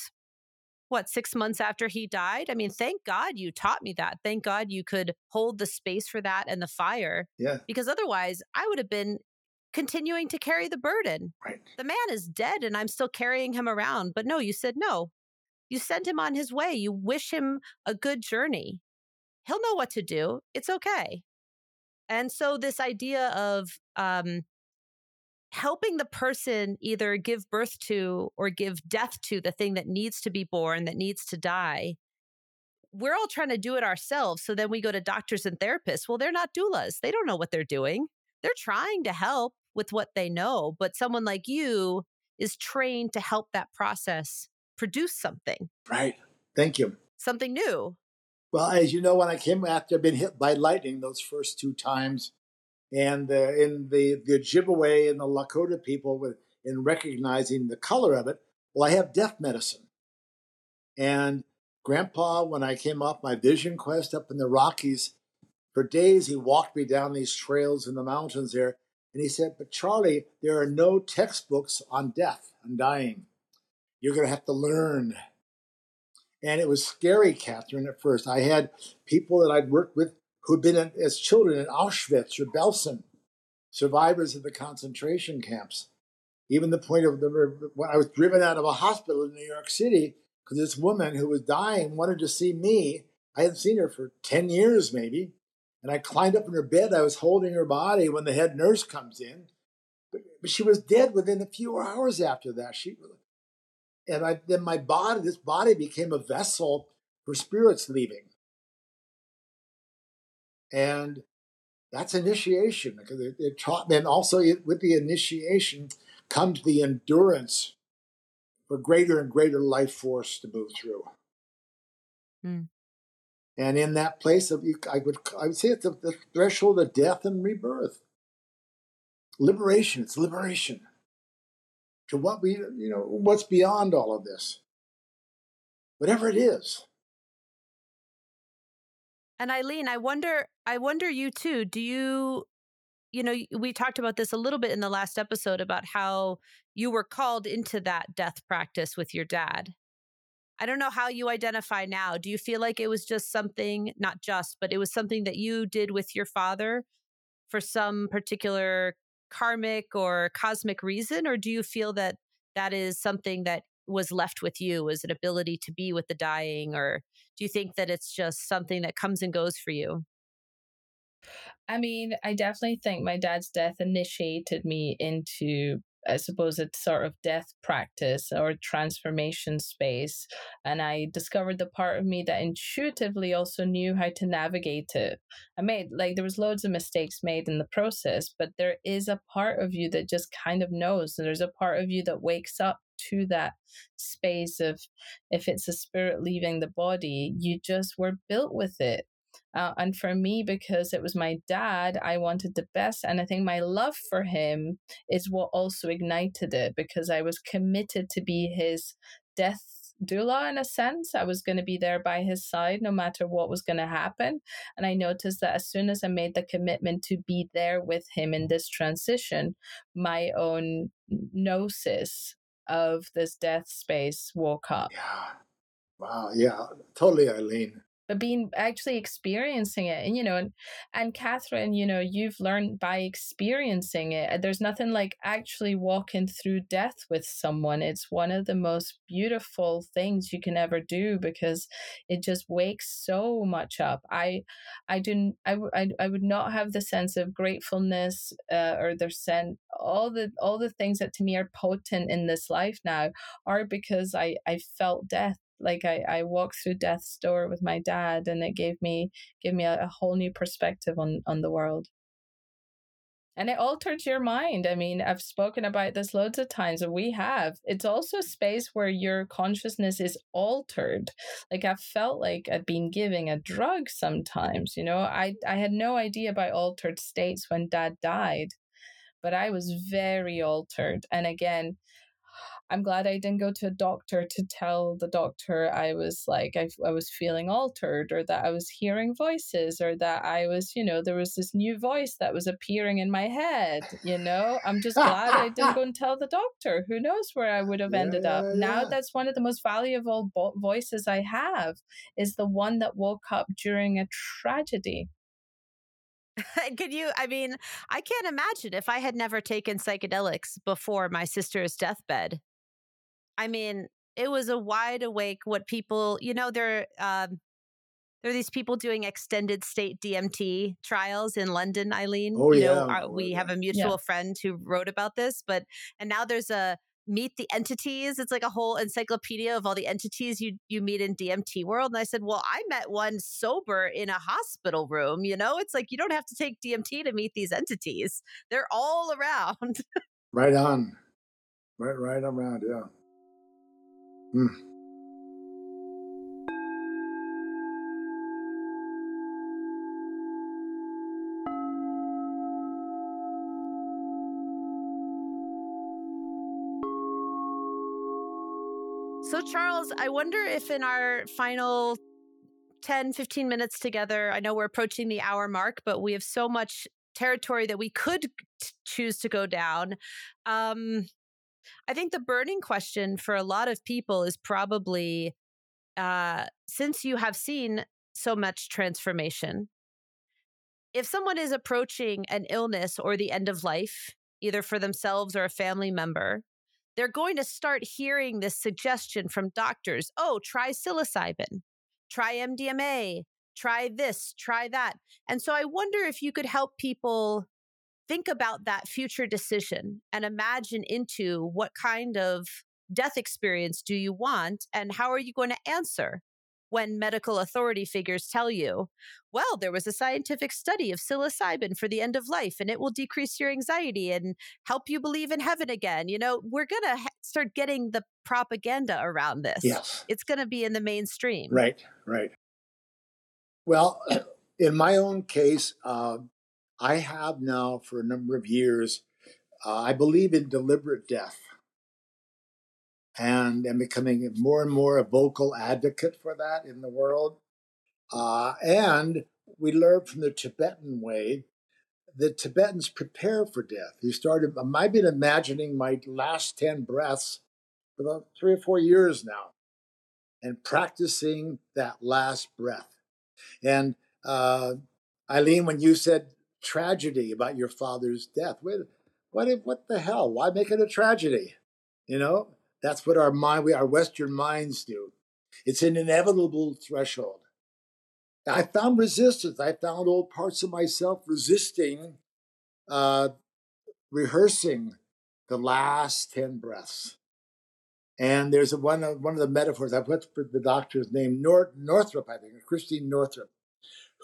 what, 6 months after he died? I mean, thank God you taught me that. Thank God you could hold the space for that and the fire. Yeah. Because otherwise, I would have been continuing to carry the burden. Right. The man is dead and I'm still carrying him around. But no, you said no. You send him on his way. You wish him a good journey. He'll know what to do. It's okay. And so, this idea of um, helping the person either give birth to or give death to the thing that needs to be born, that needs to die, we're all trying to do it ourselves. So then we go to doctors and therapists. Well, they're not doulas, they don't know what they're doing. They're trying to help with what they know, but someone like you is trained to help that process produce something. Right. Thank you. Something new. Well, as you know, when I came after I've been hit by lightning those first two times, and uh, in the the Ojibwe and the Lakota people, with in recognizing the color of it, well, I have death medicine. And Grandpa, when I came off my vision quest up in the Rockies, for days he walked me down these trails in the mountains there, and he said, "But Charlie, there are no textbooks on death and dying. You're going to have to learn." And it was scary, Katherine, at first. I had people that I'd worked with who'd been in, as children in Auschwitz or Belsen, survivors of the concentration camps. Even the point of the, when I was driven out of a hospital in New York City because this woman who was dying wanted to see me. I hadn't seen her for 10 years, maybe. And I climbed up in her bed. I was holding her body when the head nurse comes in. But, but she was dead within a few hours after that. She and I, then my body, this body became a vessel for spirits leaving. And that's initiation because it, it taught me, and also it, with the initiation comes the endurance for greater and greater life force to move through. Mm. And in that place of, I would, I would say it's the, the threshold of death and rebirth. Liberation, it's liberation to what we, you know, what's beyond all of this. Whatever it is. And Eileen, I wonder, I wonder you too. Do you, you know, we talked about this a little bit in the last episode about how you were called into that death practice with your dad. I don't know how you identify now. Do you feel like it was just something, not just, but it was something that you did with your father for some particular karmic or cosmic reason? Or do you feel that that is something that was left with you as an ability to be with the dying? Or do you think that it's just something that comes and goes for you? I mean, I definitely think my dad's death initiated me into I suppose it's sort of death practice or transformation space. And I discovered the part of me that intuitively also knew how to navigate it. I made, like, there was loads of mistakes made in the process, but there is a part of you that just kind of knows. And there's a part of you that wakes up to that space of if it's a spirit leaving the body, you just were built with it. Uh, and for me, because it was my dad, I wanted the best. And I think my love for him is what also ignited it because I was committed to be his death doula in a sense. I was going to be there by his side no matter what was going to happen. And I noticed that as soon as I made the commitment to be there with him in this transition, my own gnosis of this death space woke up. Yeah. Wow. Yeah. Totally, Eileen but being actually experiencing it and you know and and katherine you know you've learned by experiencing it there's nothing like actually walking through death with someone it's one of the most beautiful things you can ever do because it just wakes so much up i i didn't i, I, I would not have the sense of gratefulness uh, or the sense all the all the things that to me are potent in this life now are because i i felt death like I, I walked through death's door with my dad and it gave me gave me a, a whole new perspective on on the world and it altered your mind. I mean, I've spoken about this loads of times, and we have. It's also a space where your consciousness is altered. Like I felt like I'd been giving a drug sometimes. You know, I I had no idea about altered states when Dad died, but I was very altered. And again, I'm glad I didn't go to a doctor to tell the doctor I was like, I, I was feeling altered or that I was hearing voices or that I was, you know, there was this new voice that was appearing in my head. You know, I'm just glad I didn't go and tell the doctor. Who knows where I would have yeah, ended up. Yeah, now that's one of the most valuable bo- voices I have is the one that woke up during a tragedy. Could you? I mean, I can't imagine if I had never taken psychedelics before my sister's deathbed. I mean, it was a wide awake what people, you know, there um there are these people doing extended state DMT trials in London, Eileen. Oh, you yeah. know, our, we have a mutual yeah. friend who wrote about this, but and now there's a meet the entities. It's like a whole encyclopedia of all the entities you you meet in DMT world. And I said, well, I met one sober in a hospital room. You know, it's like you don't have to take DMT to meet these entities. They're all around. right on. Right, right around. Yeah. Hmm. So, Charles, I wonder if in our final 10, 15 minutes together, I know we're approaching the hour mark, but we have so much territory that we could t- choose to go down. Um, I think the burning question for a lot of people is probably uh, since you have seen so much transformation, if someone is approaching an illness or the end of life, either for themselves or a family member, they're going to start hearing this suggestion from doctors oh, try psilocybin, try MDMA, try this, try that. And so I wonder if you could help people think about that future decision and imagine into what kind of death experience do you want and how are you going to answer when medical authority figures tell you, well, there was a scientific study of psilocybin for the end of life and it will decrease your anxiety and help you believe in heaven again. You know, we're going to ha- start getting the propaganda around this. Yes. It's going to be in the mainstream. Right, right. Well, in my own case, uh, I have now for a number of years, uh, I believe in deliberate death and am becoming more and more a vocal advocate for that in the world. Uh, and we learned from the Tibetan way that Tibetans prepare for death. You started, I've been imagining my last 10 breaths for about three or four years now and practicing that last breath. And uh, Eileen, when you said tragedy about your father's death. What, what, what the hell? Why make it a tragedy? You know, that's what our mind, we, our Western minds do. It's an inevitable threshold. I found resistance. I found old parts of myself resisting, uh, rehearsing the last 10 breaths. And there's a, one, one of the metaphors, I put the doctor's name, Nor- Northrup, I think, Christine Northrup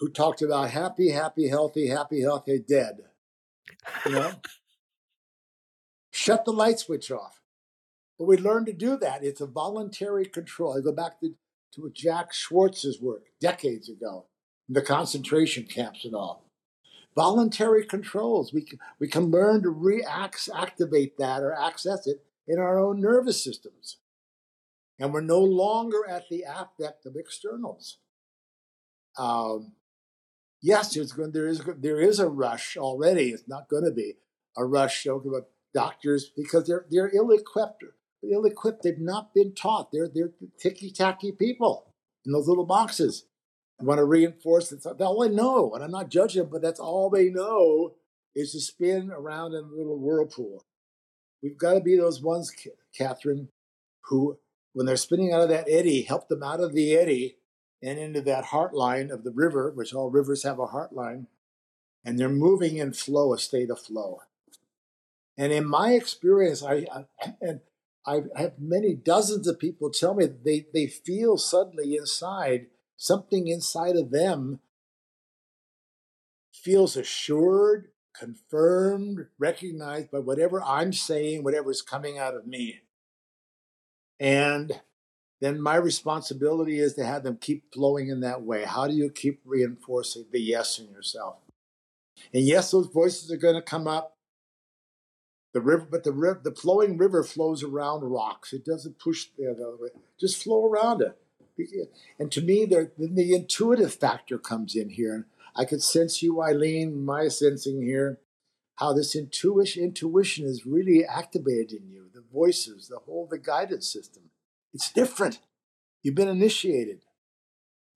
who talked about happy, happy, healthy, happy, healthy, dead. You know? Shut the light switch off. But we learned to do that. It's a voluntary control. I go back to, to Jack Schwarz's work decades ago, the concentration camps and all. Voluntary controls. We can, we can learn to reactivate that or access it in our own nervous systems. And we're no longer at the affect of externals. Um, yes, there's going, there is there is a rush already. It's not going to be a rush about doctors because they're they're ill-equipped. Ill-equipped. They've not been taught. They're they're ticky-tacky people in those little boxes. I want to reinforce that. That's all they know, and I'm not judging but that's all they know is to spin around in a little whirlpool. We've got to be those ones, Katherine, who, when they're spinning out of that eddy, help them out of the eddy and into that heart line of the river, which all rivers have a heart line, and they're moving in flow, a state of flow. And in my experience, I, I and I have many dozens of people tell me they, they feel suddenly inside something inside of them feels assured, confirmed, recognized by whatever I'm saying, whatever's coming out of me. And then my responsibility is to have them keep flowing in that way. How do you keep reinforcing the yes in yourself? And yes, those voices are going to come up. The river, but the river, the flowing river flows around rocks. It doesn't push the other way. Just flow around it. And to me, the, the intuitive factor comes in here. And I could sense you, Eileen, my sensing here, how this intuition, intuition is really activated in you. The voices, the whole, the guidance system. It's different. You've been initiated.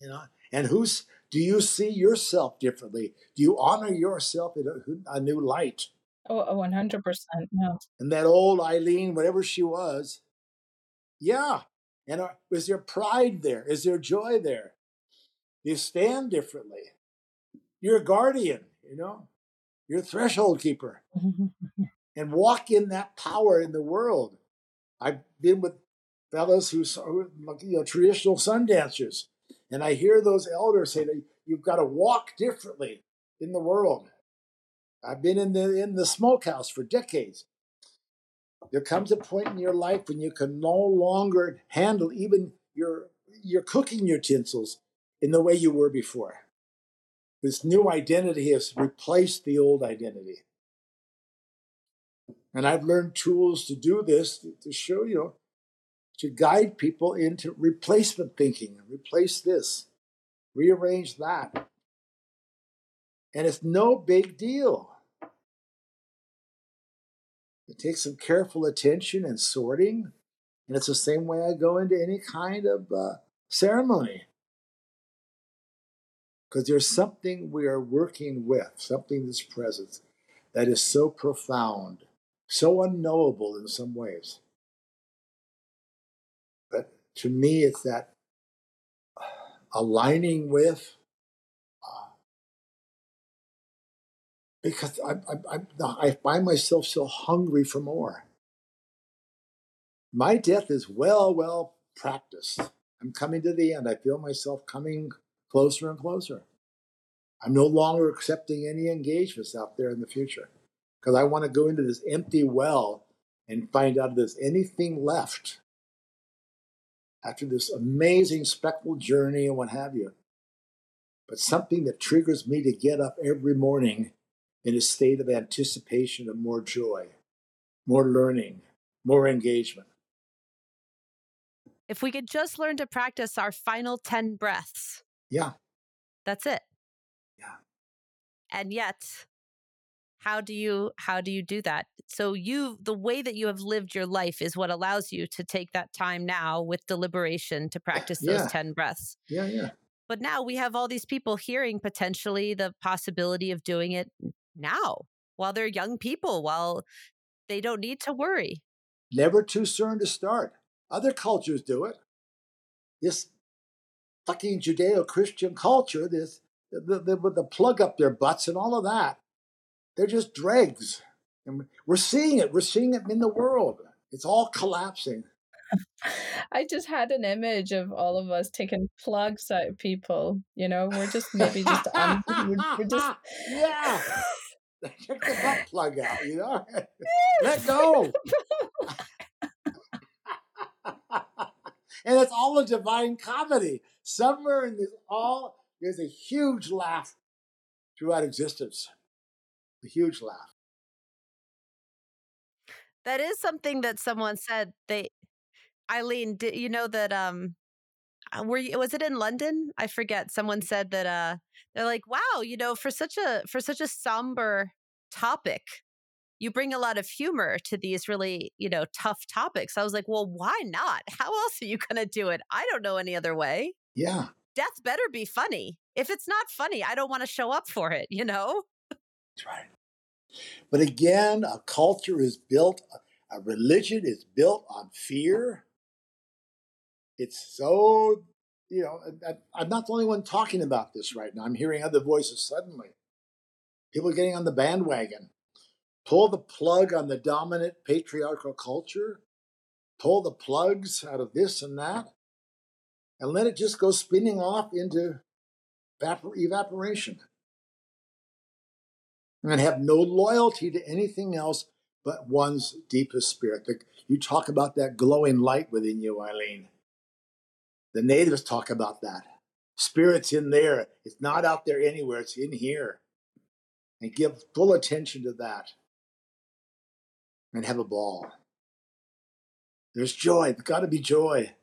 You know, and who's do you see yourself differently? Do you honor yourself in a, a new light? Oh, 100%. No. And that old Eileen, whatever she was, yeah. And uh, is there pride there? Is there joy there? You stand differently. You're a guardian, you know, you're a threshold keeper. and walk in that power in the world. I've been with fellows who you know, traditional sun dancers. And I hear those elders say that you've got to walk differently in the world. I've been in the in the smokehouse for decades. There comes a point in your life when you can no longer handle even your your cooking utensils in the way you were before. This new identity has replaced the old identity. And I've learned tools to do this to show you to guide people into replacement thinking, replace this, rearrange that. And it's no big deal. It takes some careful attention and sorting. And it's the same way I go into any kind of uh, ceremony. Because there's something we are working with, something that's present, that is so profound, so unknowable in some ways to me, it's that aligning with, uh, because I, I, I, I find myself so hungry for more. My death is well, well practiced. I'm coming to the end. I feel myself coming closer and closer. I'm no longer accepting any engagements out there in the future because I want to go into this empty well and find out if there's anything left after this amazing spectral journey and what have you. But something that triggers me to get up every morning in a state of anticipation of more joy, more learning, more engagement. If we could just learn to practice our final 10 breaths. Yeah. That's it. Yeah. And yet, how do you how do you do that? So you the way that you have lived your life is what allows you to take that time now with deliberation to practice those yeah. 10 breaths. Yeah yeah. But now we have all these people hearing potentially the possibility of doing it now while they're young people while they don't need to worry. Never too soon to start. Other cultures do it. This fucking judeo-christian culture this the, the, the plug up their butts and all of that they're just dregs. And we're seeing it. We're seeing it in the world. It's all collapsing. I just had an image of all of us taking plugs out of people. You know, we're just maybe just um, we're, we're just yeah. Check the butt plug out. You know, let go. and it's all a divine comedy. Somewhere in this all, there's a huge laugh throughout existence a huge laugh. That is something that someone said. They, Eileen, did you know that? Um, uh, were you, was it in London? I forget. Someone said that. Uh, they're like, wow, you know, for such a for such a somber topic, you bring a lot of humor to these really, you know, tough topics. I was like, well, why not? How else are you going to do it? I don't know any other way. Yeah. Death better be funny. If it's not funny, I don't want to show up for it, you know? That's right. But again, a culture is built, a religion is built on fear. It's so, you know, I'm not the only one talking about this right now. I'm hearing other voices suddenly. People getting on the bandwagon. Pull the plug on the dominant patriarchal culture, pull the plugs out of this and that, and let it just go spinning off into evaporation. And have no loyalty to anything else but one's deepest spirit. You talk about that glowing light within you, Eileen. The natives talk about that. Spirit's in there. It's not out there anywhere, it's in here. And give full attention to that and have a ball. There's joy. There's got to be joy.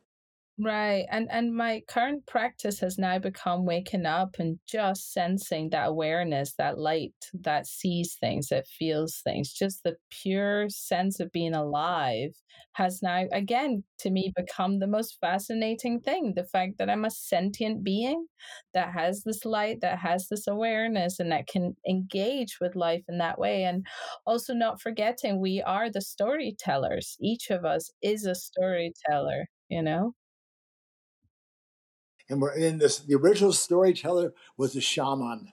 Right. And and my current practice has now become waking up and just sensing that awareness, that light that sees things, that feels things. Just the pure sense of being alive has now again to me become the most fascinating thing. The fact that I'm a sentient being that has this light, that has this awareness and that can engage with life in that way. And also not forgetting we are the storytellers. Each of us is a storyteller, you know? And we're in this, the original storyteller was a shaman,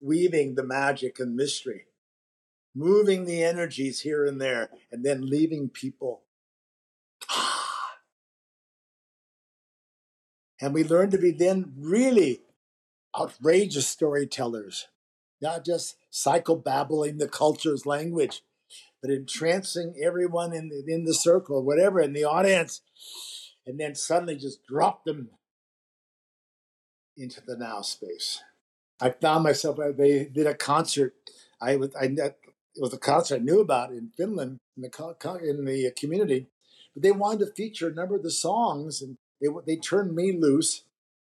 weaving the magic and mystery, moving the energies here and there, and then leaving people. and we learned to be then really outrageous storytellers, not just psychobabbling the culture's language, but entrancing everyone in the, in the circle, whatever, in the audience, and then suddenly just drop them into the now space. I found myself, uh, they did a concert. I was, I, it was a concert I knew about in Finland in the, in the community, but they wanted to feature a number of the songs and they, they turned me loose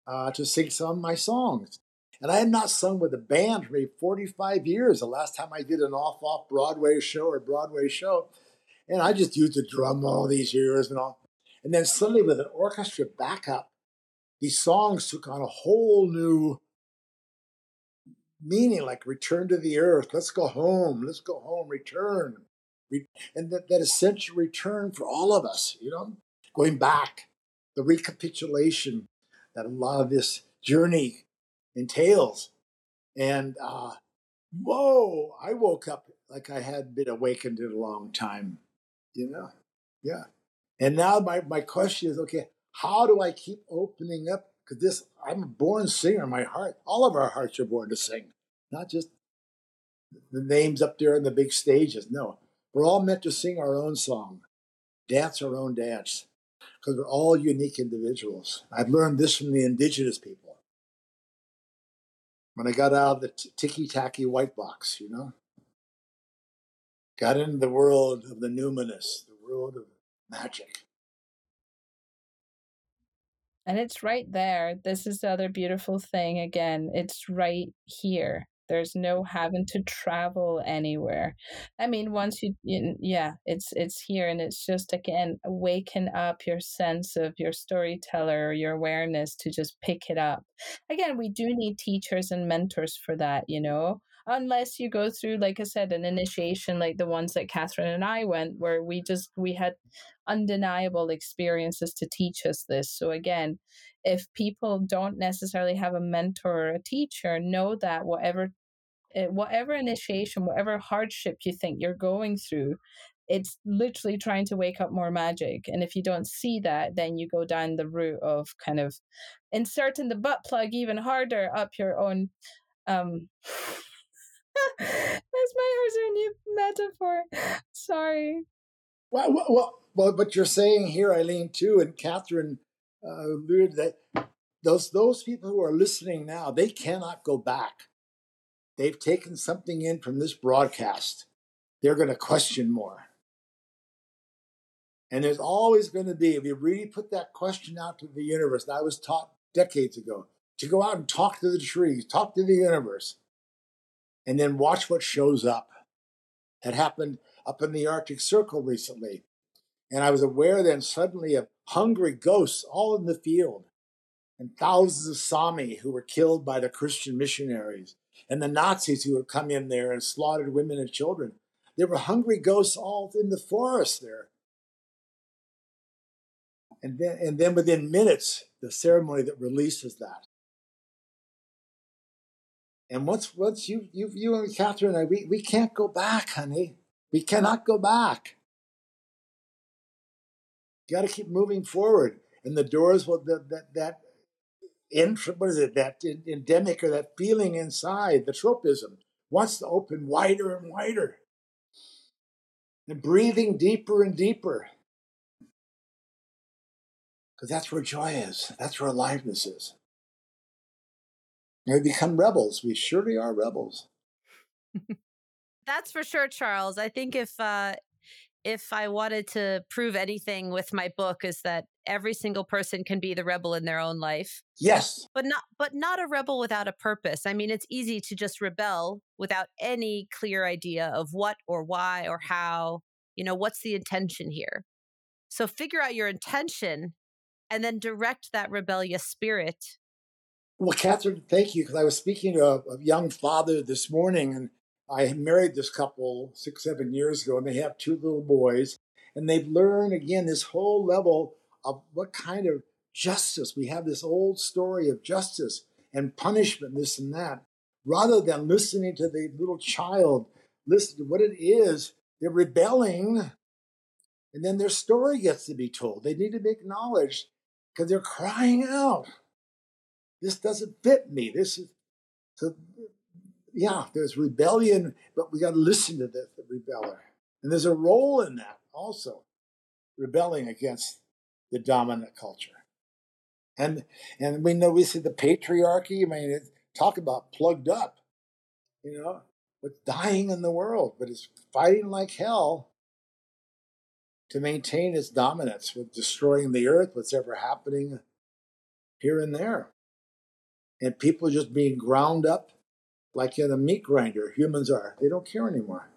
uh, to sing some of my songs. And I had not sung with a band for 45 years. The last time I did an off off Broadway show or Broadway show. And I just used the drum all these years and all. And then suddenly with an orchestra backup, these songs took on a whole new meaning, like return to the earth, let's go home, let's go home, return. And that, that essential return for all of us, you know, going back, the recapitulation that a lot of this journey entails. And uh, whoa, I woke up like I had been awakened in a long time, you know? Yeah. And now my, my question is okay, how do I keep opening up? Because this, I'm a born singer. My heart, all of our hearts are born to sing, not just the names up there on the big stages. No, we're all meant to sing our own song, dance our own dance, because we're all unique individuals. I've learned this from the indigenous people. When I got out of the ticky tacky white box, you know, got into the world of the numinous, the world of magic. And it's right there. This is the other beautiful thing. Again, it's right here. There's no having to travel anywhere. I mean, once you, you, yeah, it's it's here, and it's just again waking up your sense of your storyteller, your awareness to just pick it up. Again, we do need teachers and mentors for that, you know unless you go through like i said an initiation like the ones that katherine and i went where we just we had undeniable experiences to teach us this. So again if people don't necessarily have a mentor or a teacher know that whatever eh, whatever initiation whatever hardship you think you're going through it's literally trying to wake up more magic. And if you don't see that then you go down the route of kind of inserting the butt plug even harder up your own um That's my new metaphor. Sorry. Well, well, well, but you're saying here, Eileen, too, and Katherine uh, alluded that those those people who are listening now, they cannot go back. They've taken something in from this broadcast. They're going to question more. And there's always going to be, if you really put that question out to the universe, and I was taught decades ago to go out and talk to the trees, talk to the universe and then watch what shows up. That happened up in the Arctic Circle recently. And I was aware then suddenly of hungry ghosts all in the field, and thousands of Sami who were killed by the Christian missionaries, and the Nazis who had come in there and slaughtered women and children. There were hungry ghosts all in the forest there. And then, and then within minutes, the ceremony that releases that. And once once you you you and Katherine and I, we, we can't go back, honey. We cannot go back. You got to keep moving forward. And the doors will that that that what is it that endemic or that feeling inside the tropism wants to open wider and wider. And breathing deeper and deeper. Because that's where joy is, that's where aliveness is. And we become rebels. We surely are rebels. that's for sure, Charles. I think if uh, if I wanted to prove anything with my book is that every single person can be the rebel in their own life. Yes. But not but not a rebel without a purpose. I mean, it's easy to just rebel without any clear idea of what or why or how, you know, what's the intention here. So figure out your intention and then direct that rebellious spirit. Well, Katherine, thank you. Because I was speaking to a, a young father this morning, and I married this couple six, seven years ago, and they have two little boys. And they've learned again this whole level of what kind of justice. We have this old story of justice and punishment, this and that. Rather than listening to the little child, listen to what it is, they're rebelling. And then their story gets to be told. They need to be acknowledged because they're crying out. This doesn't fit me. This is so yeah, there's rebellion, but we got to listen to the, the rebeller. And there's a role in that also, rebelling against the dominant culture. And and we know we see the patriarchy. I mean, talk about plugged up, you know, what's dying in the world, but it's fighting like hell to maintain its dominance with destroying the earth, what's ever happening here and there. And people just being ground up like in a meat grinder, humans are. They don't care anymore.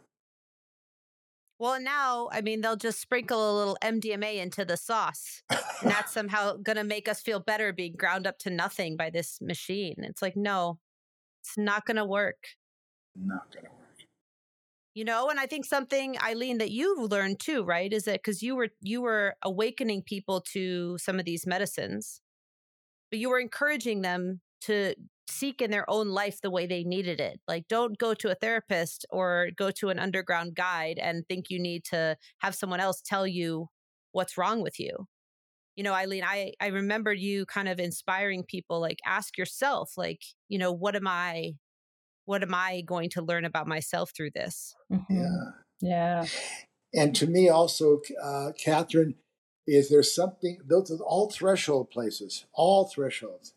Well, now, I mean, they'll just sprinkle a little MDMA into the sauce. and that's somehow going to make us feel better being ground up to nothing by this machine. It's like, no, it's not going to work. Not going to work. You know, and I think something, Eileen, that you learned too, right? Is that because you were you were awakening people to some of these medicines, but you were encouraging them to seek in their own life the way they needed it. Like, don't go to a therapist or go to an underground guide and think you need to have someone else tell you what's wrong with you. You know, Eileen, I, I remember you kind of inspiring people like, ask yourself, like, you know, what am I, what am I going to learn about myself through this? Mm-hmm. Yeah. Yeah. And to me, also, uh, Katherine, is there something, those are all threshold places, all thresholds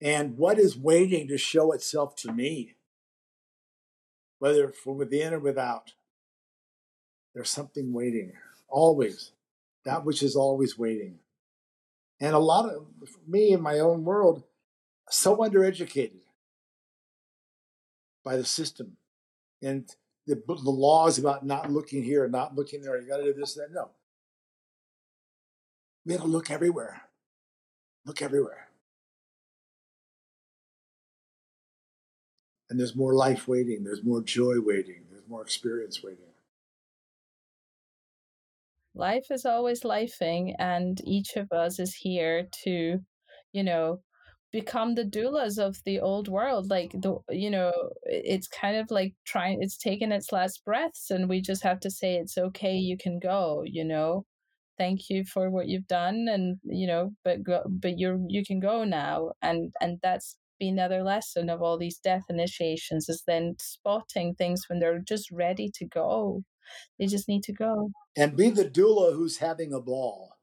and what is waiting to show itself to me, whether from within or without. There's something waiting, always, that which is always waiting. And a lot of me in my own world, so undereducated by the system and the, the laws about not looking here and not looking there. You got to do this, and that. No. We have to look everywhere. Look everywhere. And there's more life waiting, there's more joy waiting, there's more experience waiting. Life is always lifing, and each of us is here to, you know, become the doulas of the old world like the you know it's kind of like trying it's taking its last breaths and we just have to say it's okay you can go you know thank you for what you've done and you know but go, but you're you can go now and and that's be another lesson of all these death initiations is then spotting things when they're just ready to go. They just need to go. And be the doula who's having a ball.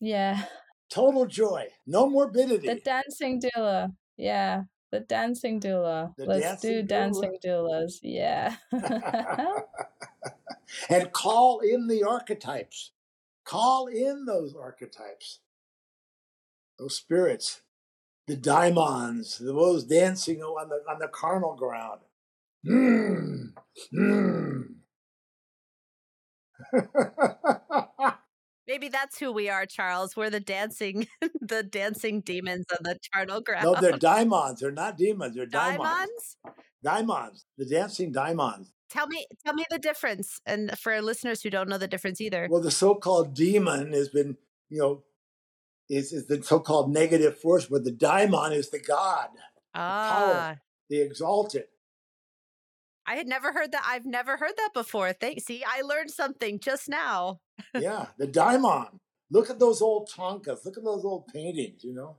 Yeah. Total joy. No morbidity. The dancing doula. Yeah. The dancing doula. The Let's dancing do dancing doulas. Yeah. and call in the archetypes. Call in those archetypes, those spirits the daimons, those dancing on the on the charnel ground. Mm, mm. Maybe that's who we are, Charles. We're the dancing, the dancing demons on the charnel ground. No, they're daimons. They're not demons. They're daimons. Daimons. The dancing daimons. Tell me, tell me the difference, and for listeners who don't know the difference either. Well, the so-called demon has been, you know, is, is the so-called negative force, where the daimon is the god, ah. the power, the exalted. I had never heard that. I've never heard that before. Thank. See, I learned something just now. yeah, the daimon. Look at those old thangkas. Look at those old paintings. You know,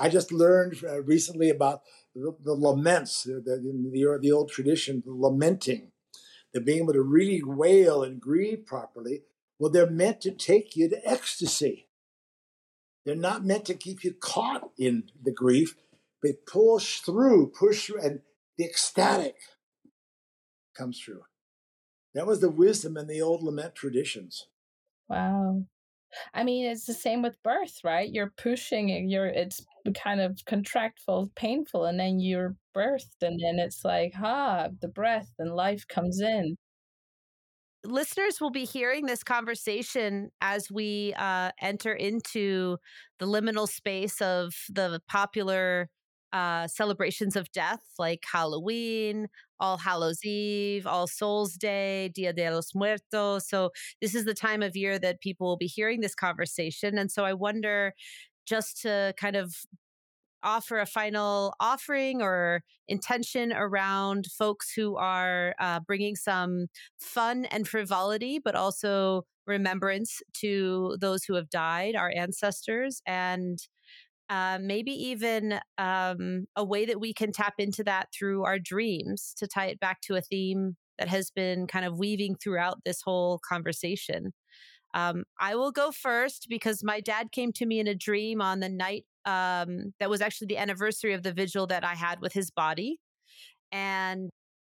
I just learned uh, recently about the, the laments, the, the, the old tradition, the lamenting, the being able to really wail and grieve properly. Well, they're meant to take you to ecstasy. They're not meant to keep you caught in the grief, but push through, push through, and the ecstatic comes through. That was the wisdom in the old lament traditions. Wow. I mean, it's the same with birth, right? You're pushing you're it's kind of contractful, painful, and then you're birthed, and then it's like, ha, the breath and life comes in listeners will be hearing this conversation as we uh, enter into the liminal space of the popular uh, celebrations of death like Halloween, All Hallows Eve, All Souls Day, Dia de los Muertos. So, this is the time of year that people will be hearing this conversation. And so, I wonder just to kind of offer a final offering or intention around folks who are uh, bringing some fun and frivolity, but also remembrance to those who have died, our ancestors, and uh, maybe even um, a way that we can tap into that through our dreams to tie it back to a theme that has been kind of weaving throughout this whole conversation. Um, I will go first because my dad came to me in a dream on the night um, that was actually the anniversary of the vigil that I had with his body, and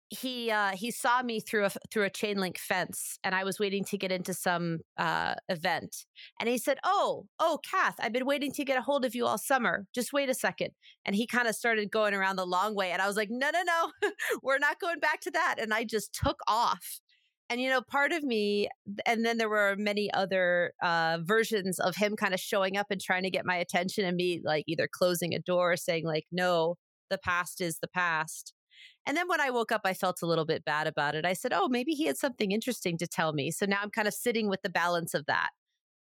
he uh, he saw me through a through a chain link fence, and I was waiting to get into some uh, event, and he said, "Oh, oh, Kath, I've been waiting to get a hold of you all summer. Just wait a second. And he kind of started going around the long way, and I was like, "No, no, no, we're not going back to that." And I just took off and you know part of me and then there were many other uh, versions of him kind of showing up and trying to get my attention and me like either closing a door or saying like no the past is the past. And then when i woke up i felt a little bit bad about it. I said oh maybe he had something interesting to tell me. So now i'm kind of sitting with the balance of that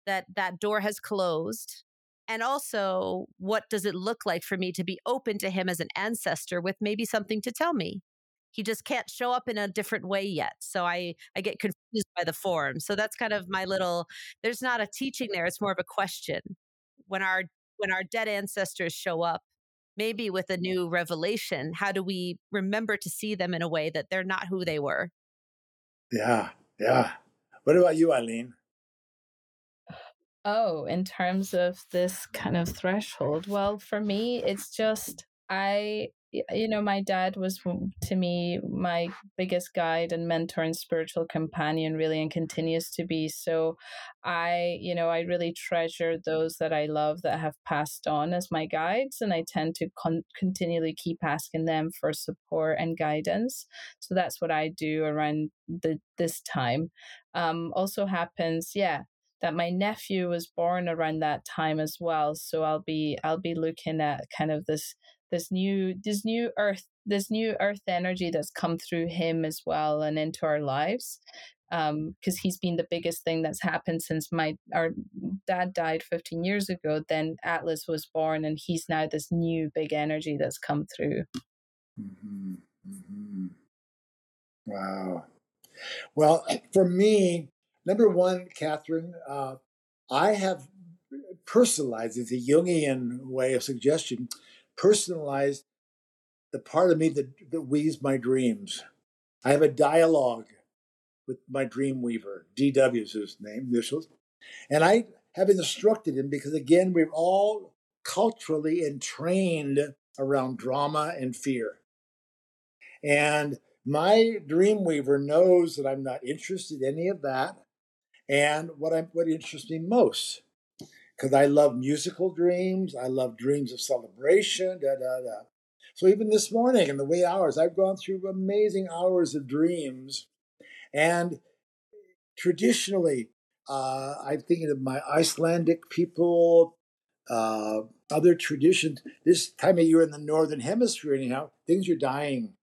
that that door has closed. And also what does it look like for me to be open to him as an ancestor with maybe something to tell me he just can't show up in a different way yet so i i get confused by the form so that's kind of my little there's not a teaching there it's more of a question. When our when our dead ancestors show up maybe with a new revelation how do we remember to see them in a way that they're not who they were? Yeah yeah. What about you eileen? Oh in terms of this kind of threshold well for me it's just i you know, my dad was to me my biggest guide and mentor and spiritual companion, really, and continues to be. So, I, you know, I really treasure those that I love that have passed on as my guides, and I tend to con- continually keep asking them for support and guidance. So that's what I do around the this time. Um, also happens, yeah, that my nephew was born around that time as well so i'll be i'll be looking at kind of this this new this new earth this new earth energy that's come through him as well and into our lives because um, he's been the biggest thing that's happened since my our dad died 15 years ago then atlas was born and he's now this new big energy that's come through mm-hmm. Mm-hmm. wow well for me number one katherine uh, i have personalized it's a jungian way of suggestion personalized the part of me that, that weaves my dreams. I have a dialogue with my dream weaver. DW is his name, initials. And I have instructed him because, again, we're all culturally entrained around drama and fear. And my dream weaver knows that I'm not interested in any of that. And what I'm what interests me most because I love musical dreams. I love dreams of celebration. Da, da, da. So even this morning in the wee hours, I've gone through amazing hours of dreams. And traditionally, uh, I'm thinking of my Icelandic people, uh, other traditions. This time of year in the Northern Hemisphere, anyhow, things are dying.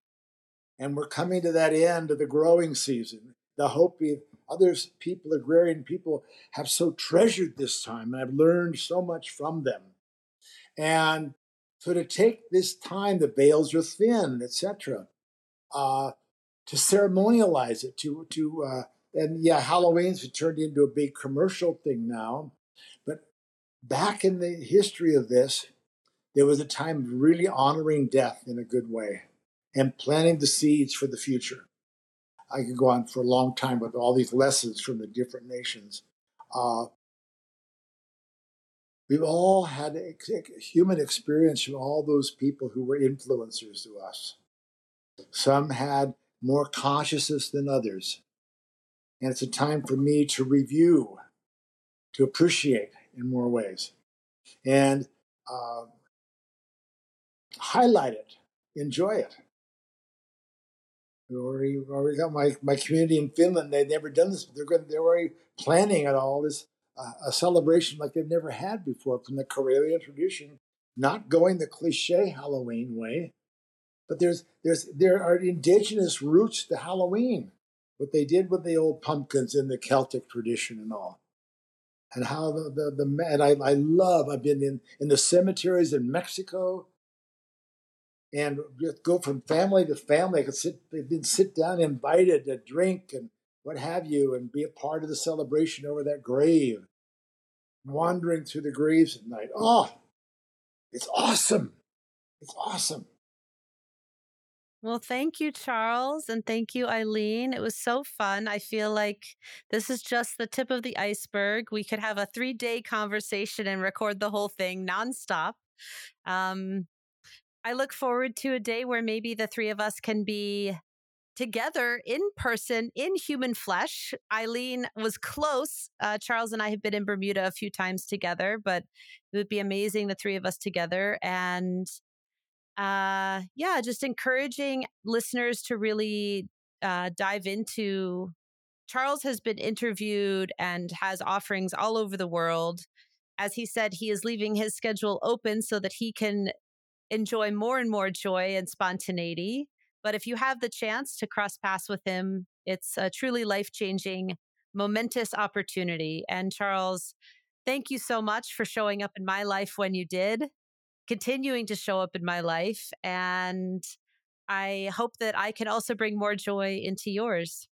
And we're coming to that end of the growing season. The Hopi others people, agrarian people, have so treasured this time, and I've learned so much from them. And so to take this time, the veils are thin, etc., uh, to ceremonialize it, to to uh, and yeah, Halloween's turned into a big commercial thing now, but back in the history of this, there was a time of really honoring death in a good way and planting the seeds for the future. I could go on for a long time with all these lessons from the different nations. Uh, we've all had a human experience from all those people who were influencers to us. Some had more consciousness than others. And it's a time for me to review, to appreciate in more ways, and uh, highlight it, enjoy it. Already, already got my, my community in Finland. They've never done this, but they're going, they're already planning at all this uh, a celebration like they've never had before from the Karelian tradition, not going the cliche Halloween way, but there's there's there are indigenous roots to Halloween, what they did with the old pumpkins in the Celtic tradition and all, and how the the, the and I, I love I've been in in the cemeteries in Mexico and just go from family to family. I could sit, they've been sit down, invited to drink and what have you, and be a part of the celebration over that grave. Wandering through the graves at night. Oh, it's awesome. It's awesome. Well, thank you, Charles, and thank you, Eileen. It was so fun. I feel like this is just the tip of the iceberg. We could have a three day conversation and record the whole thing nonstop. Um, I look forward to a day where maybe the three of us can be together in person in human flesh. Eileen was close. Uh, Charles and I have been in Bermuda a few times together, but it would be amazing the three of us together. And uh, yeah, just encouraging listeners to really uh, dive into. Charles has been interviewed and has offerings all over the world. As he said, he is leaving his schedule open so that he can enjoy more and more joy and spontaneity. But if you have the chance to cross paths with him, it's a truly life changing, momentous opportunity. And Charles, thank you so much for showing up in my life when you did, continuing to show up in my life. And I hope that I can also bring more joy into yours.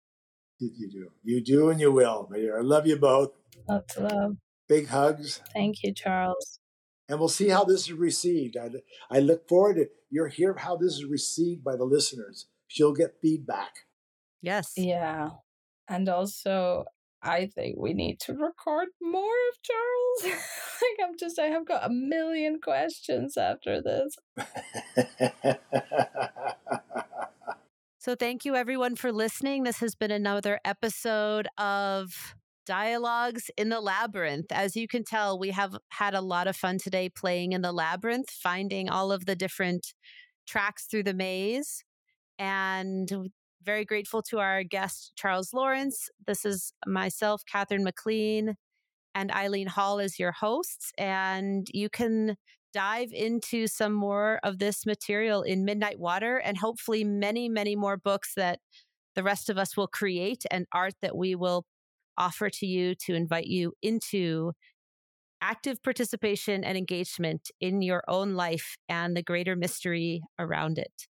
You do. You do, and you will. I love you both. Lots of love. Big hugs. Thank you, Charles and we'll see how this is received. I, I look forward to your hear how this is received by the listeners. She'll get feedback. Yes. Yeah. And also, I think we need to record more of Charles. like I'm just I have got a million questions after this. so thank you everyone for listening. This has been another episode of Dialogues in the Labyrinth. As you can tell, we have had a lot of fun today playing in the labyrinth, finding all of the different tracks through the maze. And very grateful to our guest, Charles Lawrence. This is myself, Katherine MacLean, and Eileen Hall as your hosts. And you can dive into some more of this material in Midnight Water and hopefully many, many more books that the rest of us will create and art that we will offer to you to invite you into active participation and engagement in your own life and the greater mystery around it.